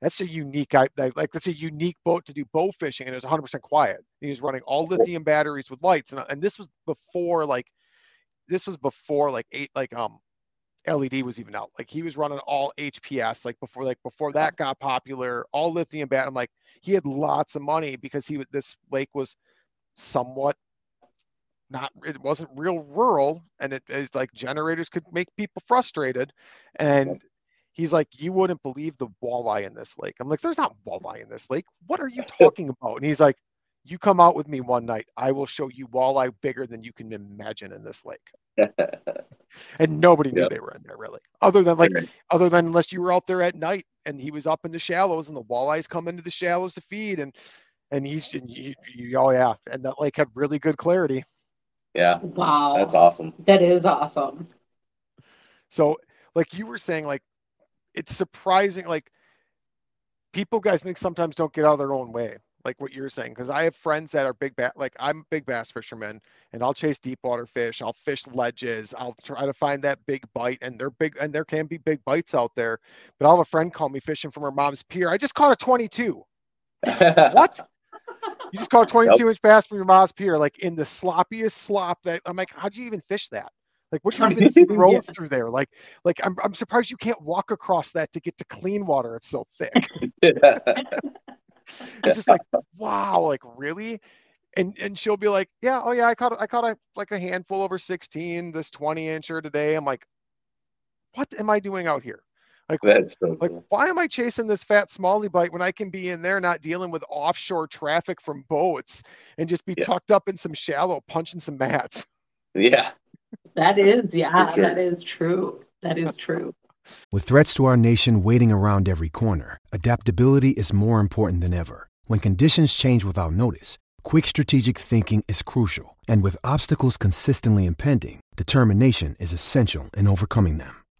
that's a unique. I like like that's a unique boat to do bow fishing, and it was 100% quiet. He was running all lithium batteries with lights, and and this was before like, this was before like eight like um, LED was even out. Like he was running all HPS like before like before that got popular. All lithium bat. I'm like he had lots of money because he was this lake was somewhat not it wasn't real rural and it is like generators could make people frustrated. And he's like you wouldn't believe the walleye in this lake. I'm like there's not walleye in this lake. What are you talking about? And he's like you come out with me one night i will show you walleye bigger than you can imagine in this lake. And nobody knew Yep. they were in there really. Other than like Okay. other than unless you were out there at night and he was up in the shallows and the walleyes come into the shallows to feed and and he's and you, you, oh yeah. And that lake had really good clarity Yeah. Wow. That's awesome. That is awesome. So, like you were saying, like it's surprising, like people guys think sometimes don't get out of their own way, like what you're saying. Because I have friends that are big bass, like I'm a big bass fisherman, and I'll chase deep water fish. I'll fish ledges. I'll try to find that big bite, and they're big, and there can be big bites out there. But I'll have a friend call me fishing from her mom's pier. I just caught a 22. what? You just caught a 22 inch bass from your mom's pier, like in the sloppiest slop that I'm like, how'd you even fish that? Like, what do you even throw Yeah. through there? Like, like I'm, I'm surprised you can't walk across that to get to clean water. It's so thick. It's just like, wow, like really? And and she'll be like, yeah, oh yeah, I caught I caught a like a handful over 16, this 20 incher today. I'm like, what am I doing out here? Like, That's so like cool. why am I chasing this fat smallie bite when I can be in there not dealing with offshore traffic from boats and just be Yeah. tucked up in some shallow punching some mats? Yeah. That is, yeah, sure. that is true. That is true. With threats to our nation waiting around every corner, adaptability is more important than ever. When conditions change without notice, quick strategic thinking is crucial. And with obstacles consistently impending, determination is essential in overcoming them.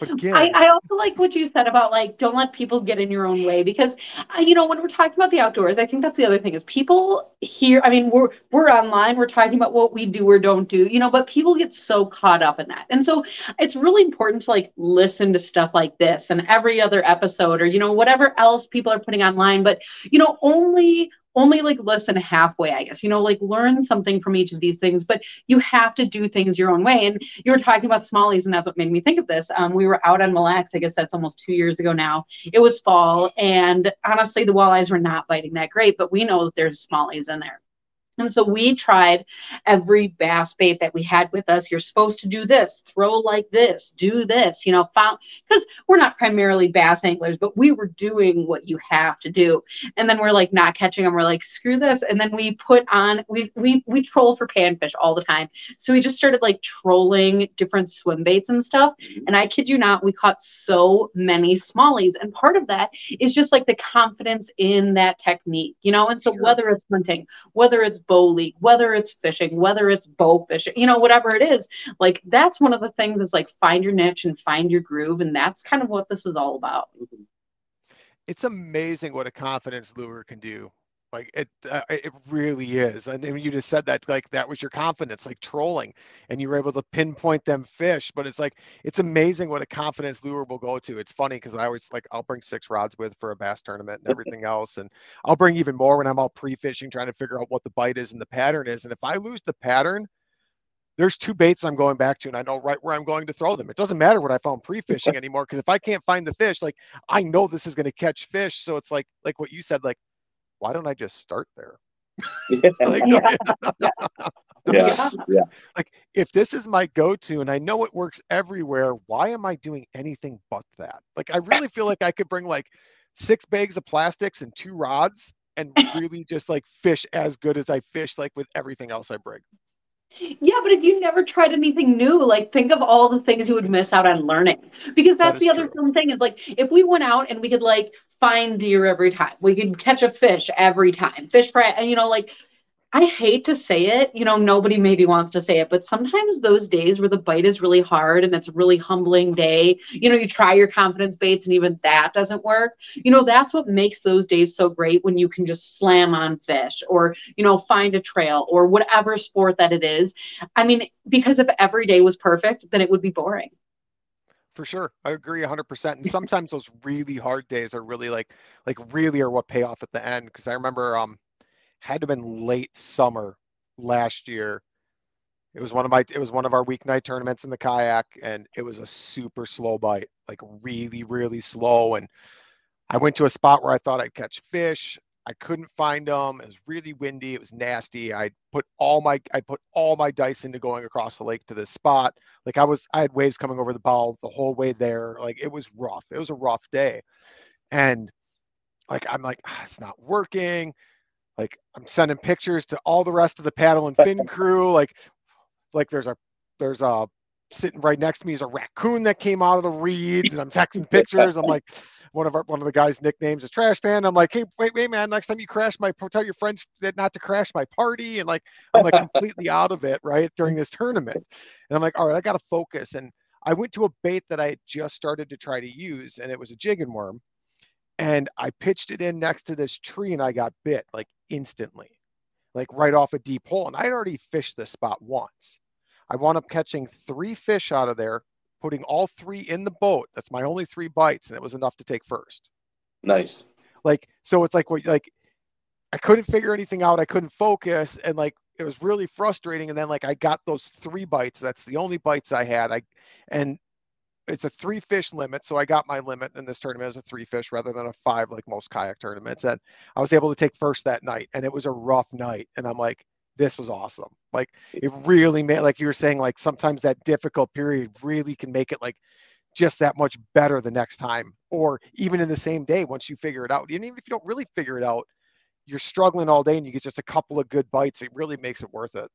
But I, I also like what you said about like don't let people get in your own way because uh, you know when we're talking about the outdoors I think that's the other thing is people here I mean we're we're online we're talking about what we do or don't do you know but people get so caught up in that. And so it's really important to like listen to stuff like this and every other episode or you know whatever else people are putting online but you know only only like listen halfway I guess you know like learn something from each of these things but you have to do things your own way and you were talking about smallies and that's what made me think of this um, we were out on Mille Lacs i guess that's almost two years ago now it was fall and honestly the walleyes were not biting that great but we know that there's smallies in there and so we tried every bass bait that we had with us. You're supposed to do this, throw like this, do this, you know, found because we're not primarily bass anglers, but we were doing what you have to do. And then we're like not catching them. We're like, screw this. And then we put on we we we troll for panfish all the time. So we just started like trolling different swim baits and stuff. Mm-hmm. And I kid you not, we caught so many smallies. And part of that is just like the confidence in that technique, you know. And so Sure. whether it's hunting, whether it's bow league, whether it's fishing, whether it's bow fishing, you know, whatever it is, like that's one of the things is like find your niche and find your groove. And that's kind of what this is all about. Mm-hmm. it's amazing what a confidence lure can do. Like it, uh, it really is. And then you just said that, like that was your confidence, like trolling, and you were able to pinpoint them fish. But it's like it's amazing what a confidence lure will go to. It's funny because I always like I'll bring six rods with for a bass tournament and everything else, and I'll bring even more when I'm out pre-fishing, trying to figure out what the bite is and the pattern is. And if I lose the pattern, there's two baits I'm going back to, and I know right where I'm going to throw them. It doesn't matter what I found pre-fishing anymore, because if I can't find the fish, like I know this is going to catch fish. So it's like like what you said, like why don't I just start there? like, Yeah. Yeah. Yeah. like if this is my go-to and I know it works everywhere, why am I doing anything but that? Like I really feel like I could bring like six bags of plastics and two rods and really just like fish as good as I fish like with everything else I bring. Yeah, but if you've never tried anything new, like think of all the things you would miss out on learning. Because that's is the other true. thing is like if we went out and we could like find deer every time, we could catch a fish every time, fish fry, and you know, like I hate to say it, you know, nobody maybe wants to say it, but sometimes those days where the bite is really hard and it's a really humbling day, you know, you try your confidence baits and even that doesn't work. You know, that's what makes those days so great when you can just slam on fish or, you know, find a trail or whatever sport that it is. I mean, because if every day was perfect, then it would be boring. For sure. I agree 100%. And sometimes those really hard days are really like like really are what pay off at the end because I remember um had to have been late summer last year. It was one of my it was one of our weeknight tournaments in the kayak and it was a super slow bite, like really really slow and I went to a spot where I thought I'd catch fish. I couldn't find them. It was really windy. It was nasty. I put all my I put all my dice into going across the lake to this spot. Like I was I had waves coming over the bow the whole way there. Like it was rough. It was a rough day. And like I'm like, "Ah, it's not working. Like I'm sending pictures to all the rest of the paddle and fin crew. Like, like there's a there's a sitting right next to me is a raccoon that came out of the reeds, and I'm texting pictures. I'm like, one of our one of the guys' nicknames is Trash Man. I'm like, hey, wait, wait, man, next time you crash my, tell your friends that not to crash my party, and like, I'm like completely out of it right during this tournament, and I'm like, all right, I got to focus. And I went to a bait that I had just started to try to use, and it was a jigging worm, and I pitched it in next to this tree, and I got bit like instantly, like right off a deep hole, and I'd already fished this spot once. I wound up catching three fish out of there, putting all three in the boat. That's my only three bites, and it was enough to take first. Nice. Like so, it's like what like I couldn't figure anything out. I couldn't focus, and like it was really frustrating. And then like I got those three bites. That's the only bites I had. I and it's a three fish limit, so I got my limit in this tournament as a three fish rather than a five like most kayak tournaments. And I was able to take first that night, and it was a rough night. And I'm like, this was awesome. Like it really made, like you were saying, like sometimes that difficult period really can make it like just that much better the next time, or even in the same day once you figure it out. And even if you don't really figure it out, you're struggling all day and you get just a couple of good bites. It really makes it worth it.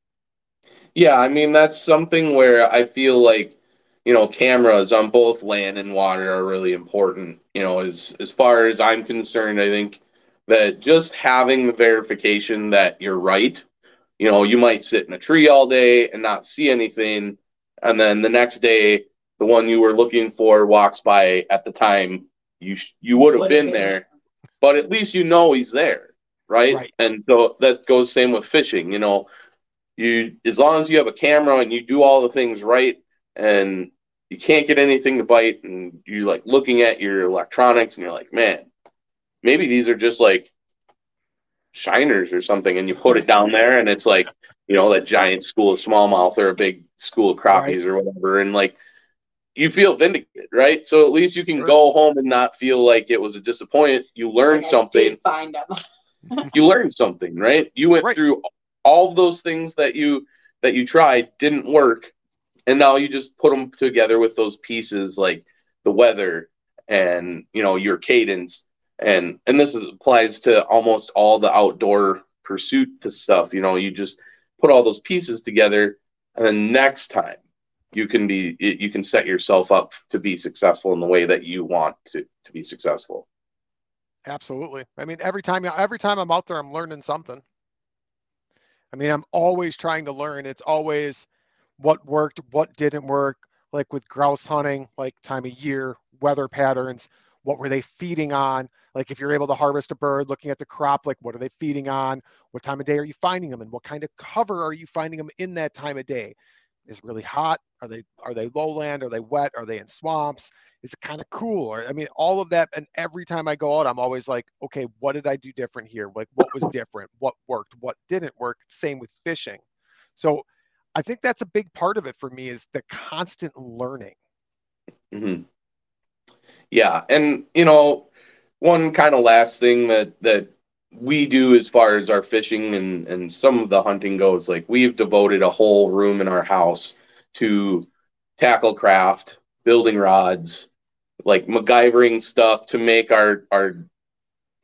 Yeah, I mean that's something where I feel like you know cameras on both land and water are really important. You know, as as far as I'm concerned, I think that just having the verification that you're right you know, you might sit in a tree all day and not see anything. And then the next day, the one you were looking for walks by at the time you sh- you would have been there, but at least you know he's there, right? right? And so that goes same with fishing. You know, you as long as you have a camera and you do all the things right, and you can't get anything to bite, and you're like looking at your electronics, and you're like, man, maybe these are just like shiners or something and you put it down there and it's like you know that giant school of smallmouth or a big school of crappies right. or whatever and like you feel vindicated right? So at least you can go home and not feel like it was a disappointment. You learned like something. find them you learned something right? You went right. through all of those things that you that you tried didn't work and now you just put them together with those pieces like the weather and you know your cadence. And and this is, applies to almost all the outdoor pursuit to stuff you know you just put all those pieces together and then next time you can be you can set yourself up to be successful in the way that you want to to be successful. Absolutely. I mean every time every time i'm out there i'm learning something. I mean i'm always trying to learn. It's always what worked what didn't work like with grouse hunting like time of year weather patterns what were they feeding on? Like if you're able to harvest a bird looking at the crop like what are they feeding on? What time of day are you finding them? And what kind of cover are you finding them in that time of day? Is it really hot? Are they are they lowland? Are they wet? Are they in swamps? Is it kind of cool? Or i mean all of that and every time i go out i'm always like okay what did i do different here? Like what was different? What worked? What didn't work? Same with fishing. So i think that's a big part of it for me is the constant learning mm-hmm. yeah and you know one kind of last thing that that we do as far as our fishing and and some of the hunting goes like we've devoted a whole room in our house to tackle craft building rods like MacGyvering stuff to make our our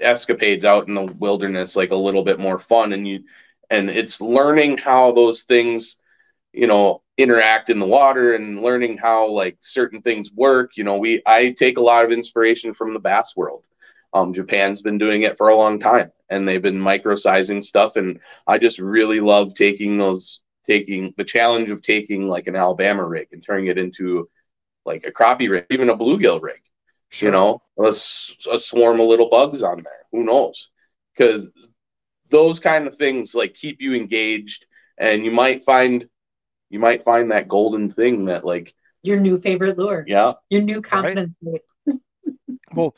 escapades out in the wilderness like a little bit more fun and you and it's learning how those things you know interact in the water and learning how like certain things work you know we i take a lot of inspiration from the bass world um, Japan's been doing it for a long time and they've been microsizing stuff. And I just really love taking those, taking the challenge of taking like an Alabama rig and turning it into like a crappie rig, even a bluegill rig. Sure. You know, a, a swarm of little bugs on there. Who knows? Because those kind of things like keep you engaged, and you might find you might find that golden thing that like your new favorite lure. Yeah, your new confidence. Right? well,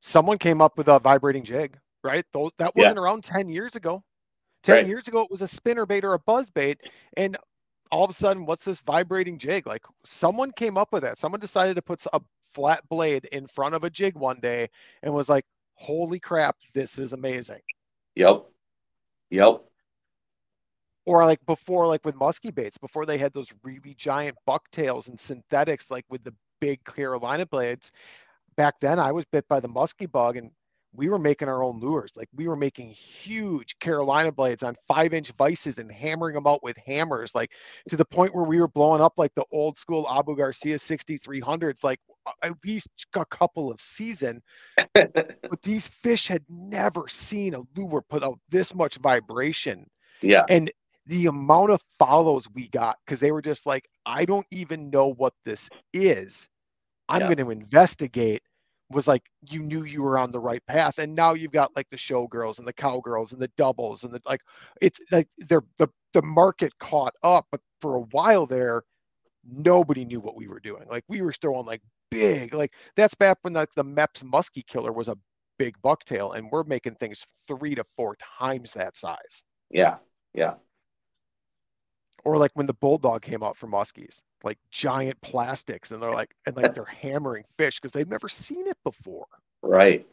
someone came up with a vibrating jig, right? Though That wasn't yeah. around 10 years ago. 10 right. years ago, it was a spinner bait or a buzz bait. And all of a sudden, what's this vibrating jig? Like someone came up with that. Someone decided to put a flat blade in front of a jig one day and was like, holy crap, this is amazing. Yep. Yep. Or like before, like with musky baits, before they had those really giant bucktails and synthetics, like with the big Carolina blades, back then I was bit by the musky bug and we were making our own lures. Like we were making huge Carolina blades on five inch vices and hammering them out with hammers, like to the point where we were blowing up like the old school Abu Garcia 6300s, like at least a couple of season. but these fish had never seen a lure put out this much vibration. Yeah. And the amount of follows we got because they were just like, I don't even know what this is. I'm Yeah. going to investigate was like you knew you were on the right path and now you've got like the showgirls and the cowgirls and the doubles and the like it's like they're the the market caught up but for a while there nobody knew what we were doing like we were throwing like big like that's back when like the Mepps muskie killer was a big bucktail and we're making things three to four times that size Yeah. Yeah. Or like when the Bull Dawg came out from muskies like giant plastics and they're like and like they're hammering fish because they've never seen it before Right.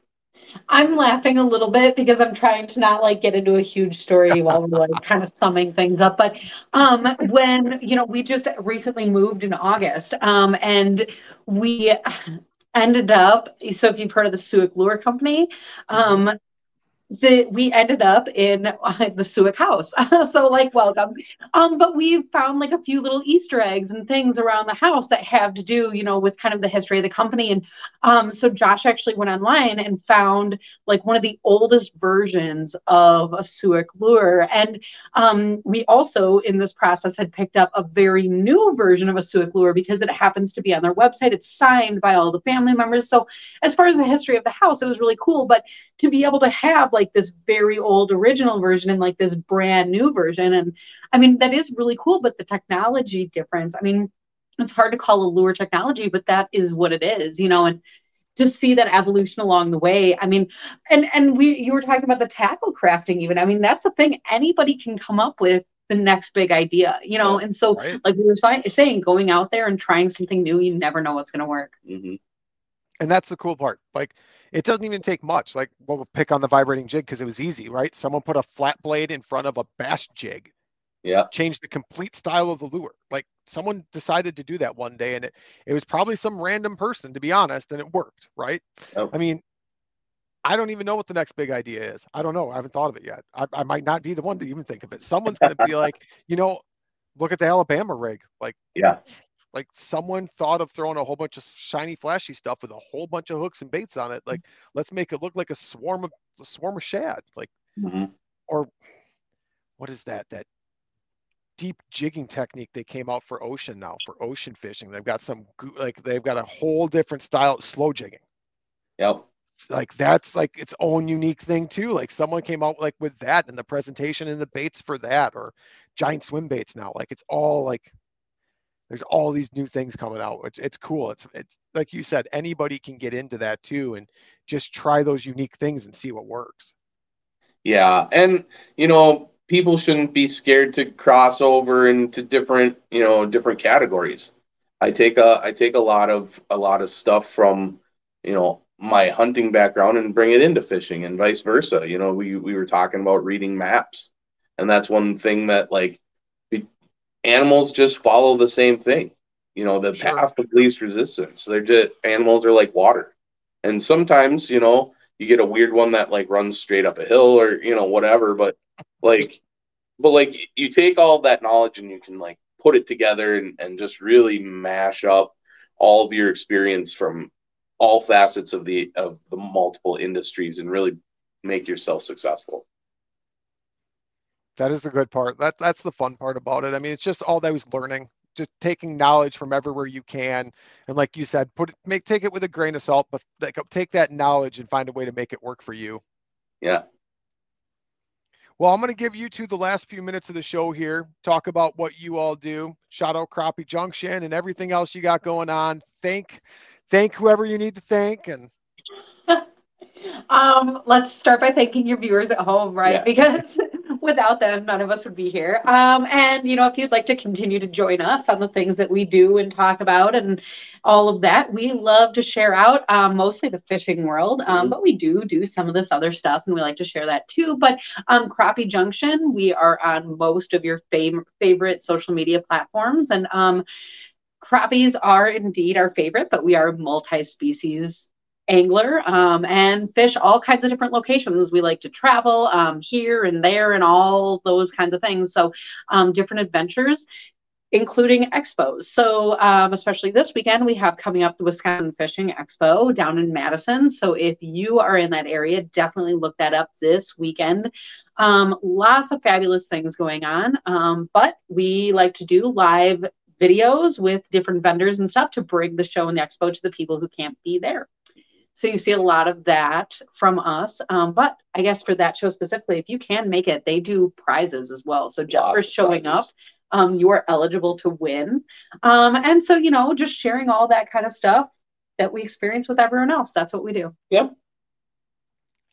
I'm laughing a little bit because I'm trying to not like get into a huge story while we're like kind of summing things up. But um, when you know we just recently moved in August, um, and we ended up. So if you've heard of the Suick Lure Company, um, the we ended up in uh, the Suick house. so like welcome. Um, but we found like a few little Easter eggs and things around the house that have to do, you know, with kind of the history of the company. And um, so Josh actually went online and found like one of the oldest versions of a Suick lure. And um, we also in this process had picked up a very new version of a Suick lure because it happens to be on their website. It's signed by all the family members. So as far as the history of the house, it was really cool. But to be able to have like this very old original version and like this brand new version. And i mean that is really cool but the technology difference i mean it's hard to call a lure technology but that is what it is you know and to see that evolution along the way i mean and and we you were talking about the tackle crafting even. I mean that's the thing. Anybody can come up with the next big idea you know? And so right. like we were saying going out there and trying something new you never know what's going to work. Hmm and that's the cool part. Like it doesn't even take much like we'll pick on the vibrating jig because it was easy right? Someone put a flat blade in front of a bass jig. Yeah. changed the complete style of the lure. Like someone decided to do that one day and it, it was probably some random person to be honest and it worked right? Oh. i mean i don't even know what the next big idea is. I don't know. I haven't thought of it yet. I, I might not be the one to even think of it. Someone's going to be like you know look at the alabama rig. Like Yeah. Like someone thought of throwing a whole bunch of shiny flashy stuff with a whole bunch of hooks and baits on it like let's make it look like a swarm of a swarm of shad like hmm or what is that that deep jigging technique they came out for ocean now for ocean fishing they've got some like they've got a whole different style slow jigging. Yep. Like that's like its own unique thing too like someone came out like with that and the presentation and the baits for that or giant swim baits now like it's all like there's all these new things coming out which it's cool it's it's like you said anybody can get into that too and just try those unique things and see what works Yeah, and you know, people shouldn't be scared to cross over into different, you know, different categories. I take a I take a lot of a lot of stuff from, you know, my hunting background and bring it into fishing and vice versa. You know, we we were talking about reading maps. And that's one thing that like animals just follow the same thing. You know, the Sure. path of least resistance. They're just animals are like water. And sometimes, you know, you get a weird one that like runs straight up a hill or you know whatever but like but like you take all that knowledge and you can like put it together and, and just really mash up all of your experience from all facets of the of the multiple industries and really make yourself successful That is the good part. That that's the fun part about it. I mean, it's just all that was learning, just taking knowledge from everywhere you can, and like you said, put it, make take it with a grain of salt, but like take that knowledge and find a way to make it work for you. yeah Well, I'm going to give you two the last few minutes of the show here. Talk about what you all do. Shout out Crappie Junction and everything else you got going on. Thank, thank whoever you need to thank, and Um, let's start by thanking your viewers at home, right? Yeah. Because without them, none of us would be here. Um, and you know, if you'd like to continue to join us on the things that we do and talk about and all of that, we love to share out um, mostly the fishing world, um, Mhm. but we do do some of this other stuff, and we like to share that too. But um, Crappie Junction, we are on most of your fav- favorite social media platforms, and um, crappies are indeed our favorite, but we are multi-species angler um, and fish all kinds of different locations. We like to travel um, here and there and all those kinds of things. So, um, different adventures, including expos. So, um, especially this weekend, we have coming up the Wisconsin Fishing Expo down in Madison. So, if you are in that area, definitely look that up this weekend. Um, lots of fabulous things going on, um, but we like to do live videos with different vendors and stuff to bring the show and the expo to the people who can't be there. So you see a lot of that from us. Um, but I guess for that show specifically, if you can make it, they do prizes as well. So just for showing prizes. up, um, you are eligible to win. Um, and so, you know, just sharing all that kind of stuff that we experience with everyone else. That's what we do. Yep.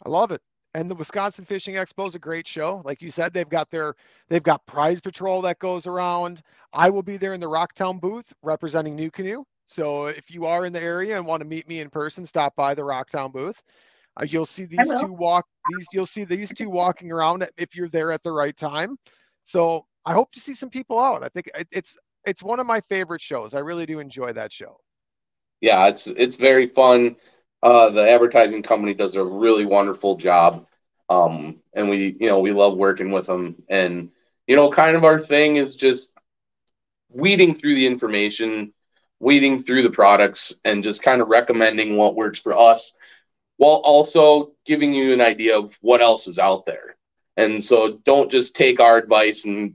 I love it. And the Wisconsin Fishing Expo is a great show. Like you said, they've got their they've got prize patrol that goes around. I will be there in the Rocktown booth representing NuCanoe. So if you are in the area and want to meet me in person, stop by the Rocktown booth. Uh, you'll see these two walk these you'll see these two walking around if you're there at the right time. So I hope to see some people out. I think it's it's one of my favorite shows. I really do enjoy that show. Yeah, it's it's very fun. Uh, the advertising company does a really wonderful job, um, and we you know we love working with them. And you know, kind of our thing is just weeding through the information weeding through the products and just kind of recommending what works for us while also giving you an idea of what else is out there. And so don't just take our advice and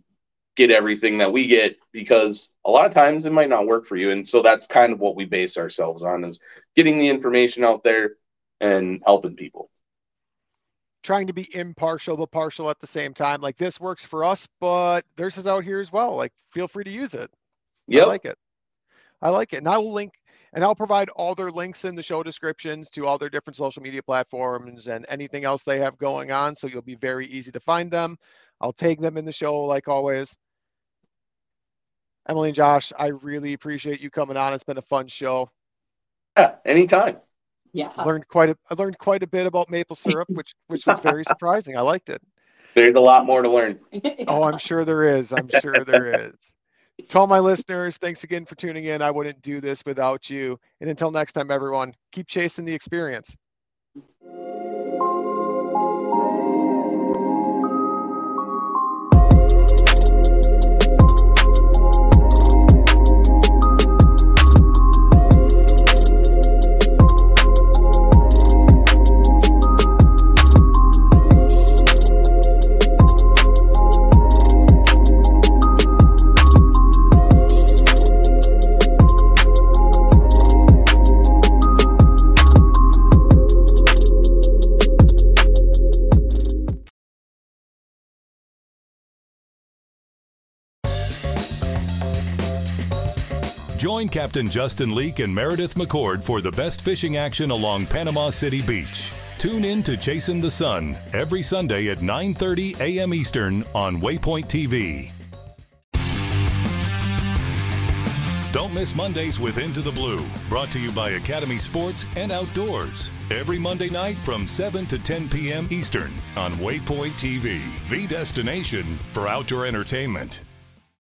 get everything that we get because a lot of times it might not work for you. And so that's kind of what we base ourselves on is getting the information out there and helping people. Trying to be impartial but partial at the same time. Like this works for us, but theirs is out here as well. Like feel free to use it. Yeah. I like it. I like it. And I will link and I'll provide all their links in the show descriptions to all their different social media platforms and anything else they have going on. So you'll be very easy to find them. I'll tag them in the show like always. Emily and Josh, I really appreciate you coming on. It's been a fun show. Yeah, anytime. Yeah. I learned quite a I learned quite a bit about maple syrup, which which was very surprising. I liked it. There's a lot more to learn. Oh, I'm sure there is. I'm sure there is to all my listeners, thanks again for tuning in. I wouldn't do this without you. And until next time, everyone, keep chasing the experience. Join Captain Justin Leake and Meredith McCord for the best fishing action along Panama City Beach. Tune in to Chasing the Sun every Sunday at 9:30 a.m. Eastern on Waypoint TV. Don't miss Mondays with Into the Blue, brought to you by Academy Sports and Outdoors. Every Monday night from 7 to 10 p.m. Eastern on Waypoint TV, the destination for outdoor entertainment.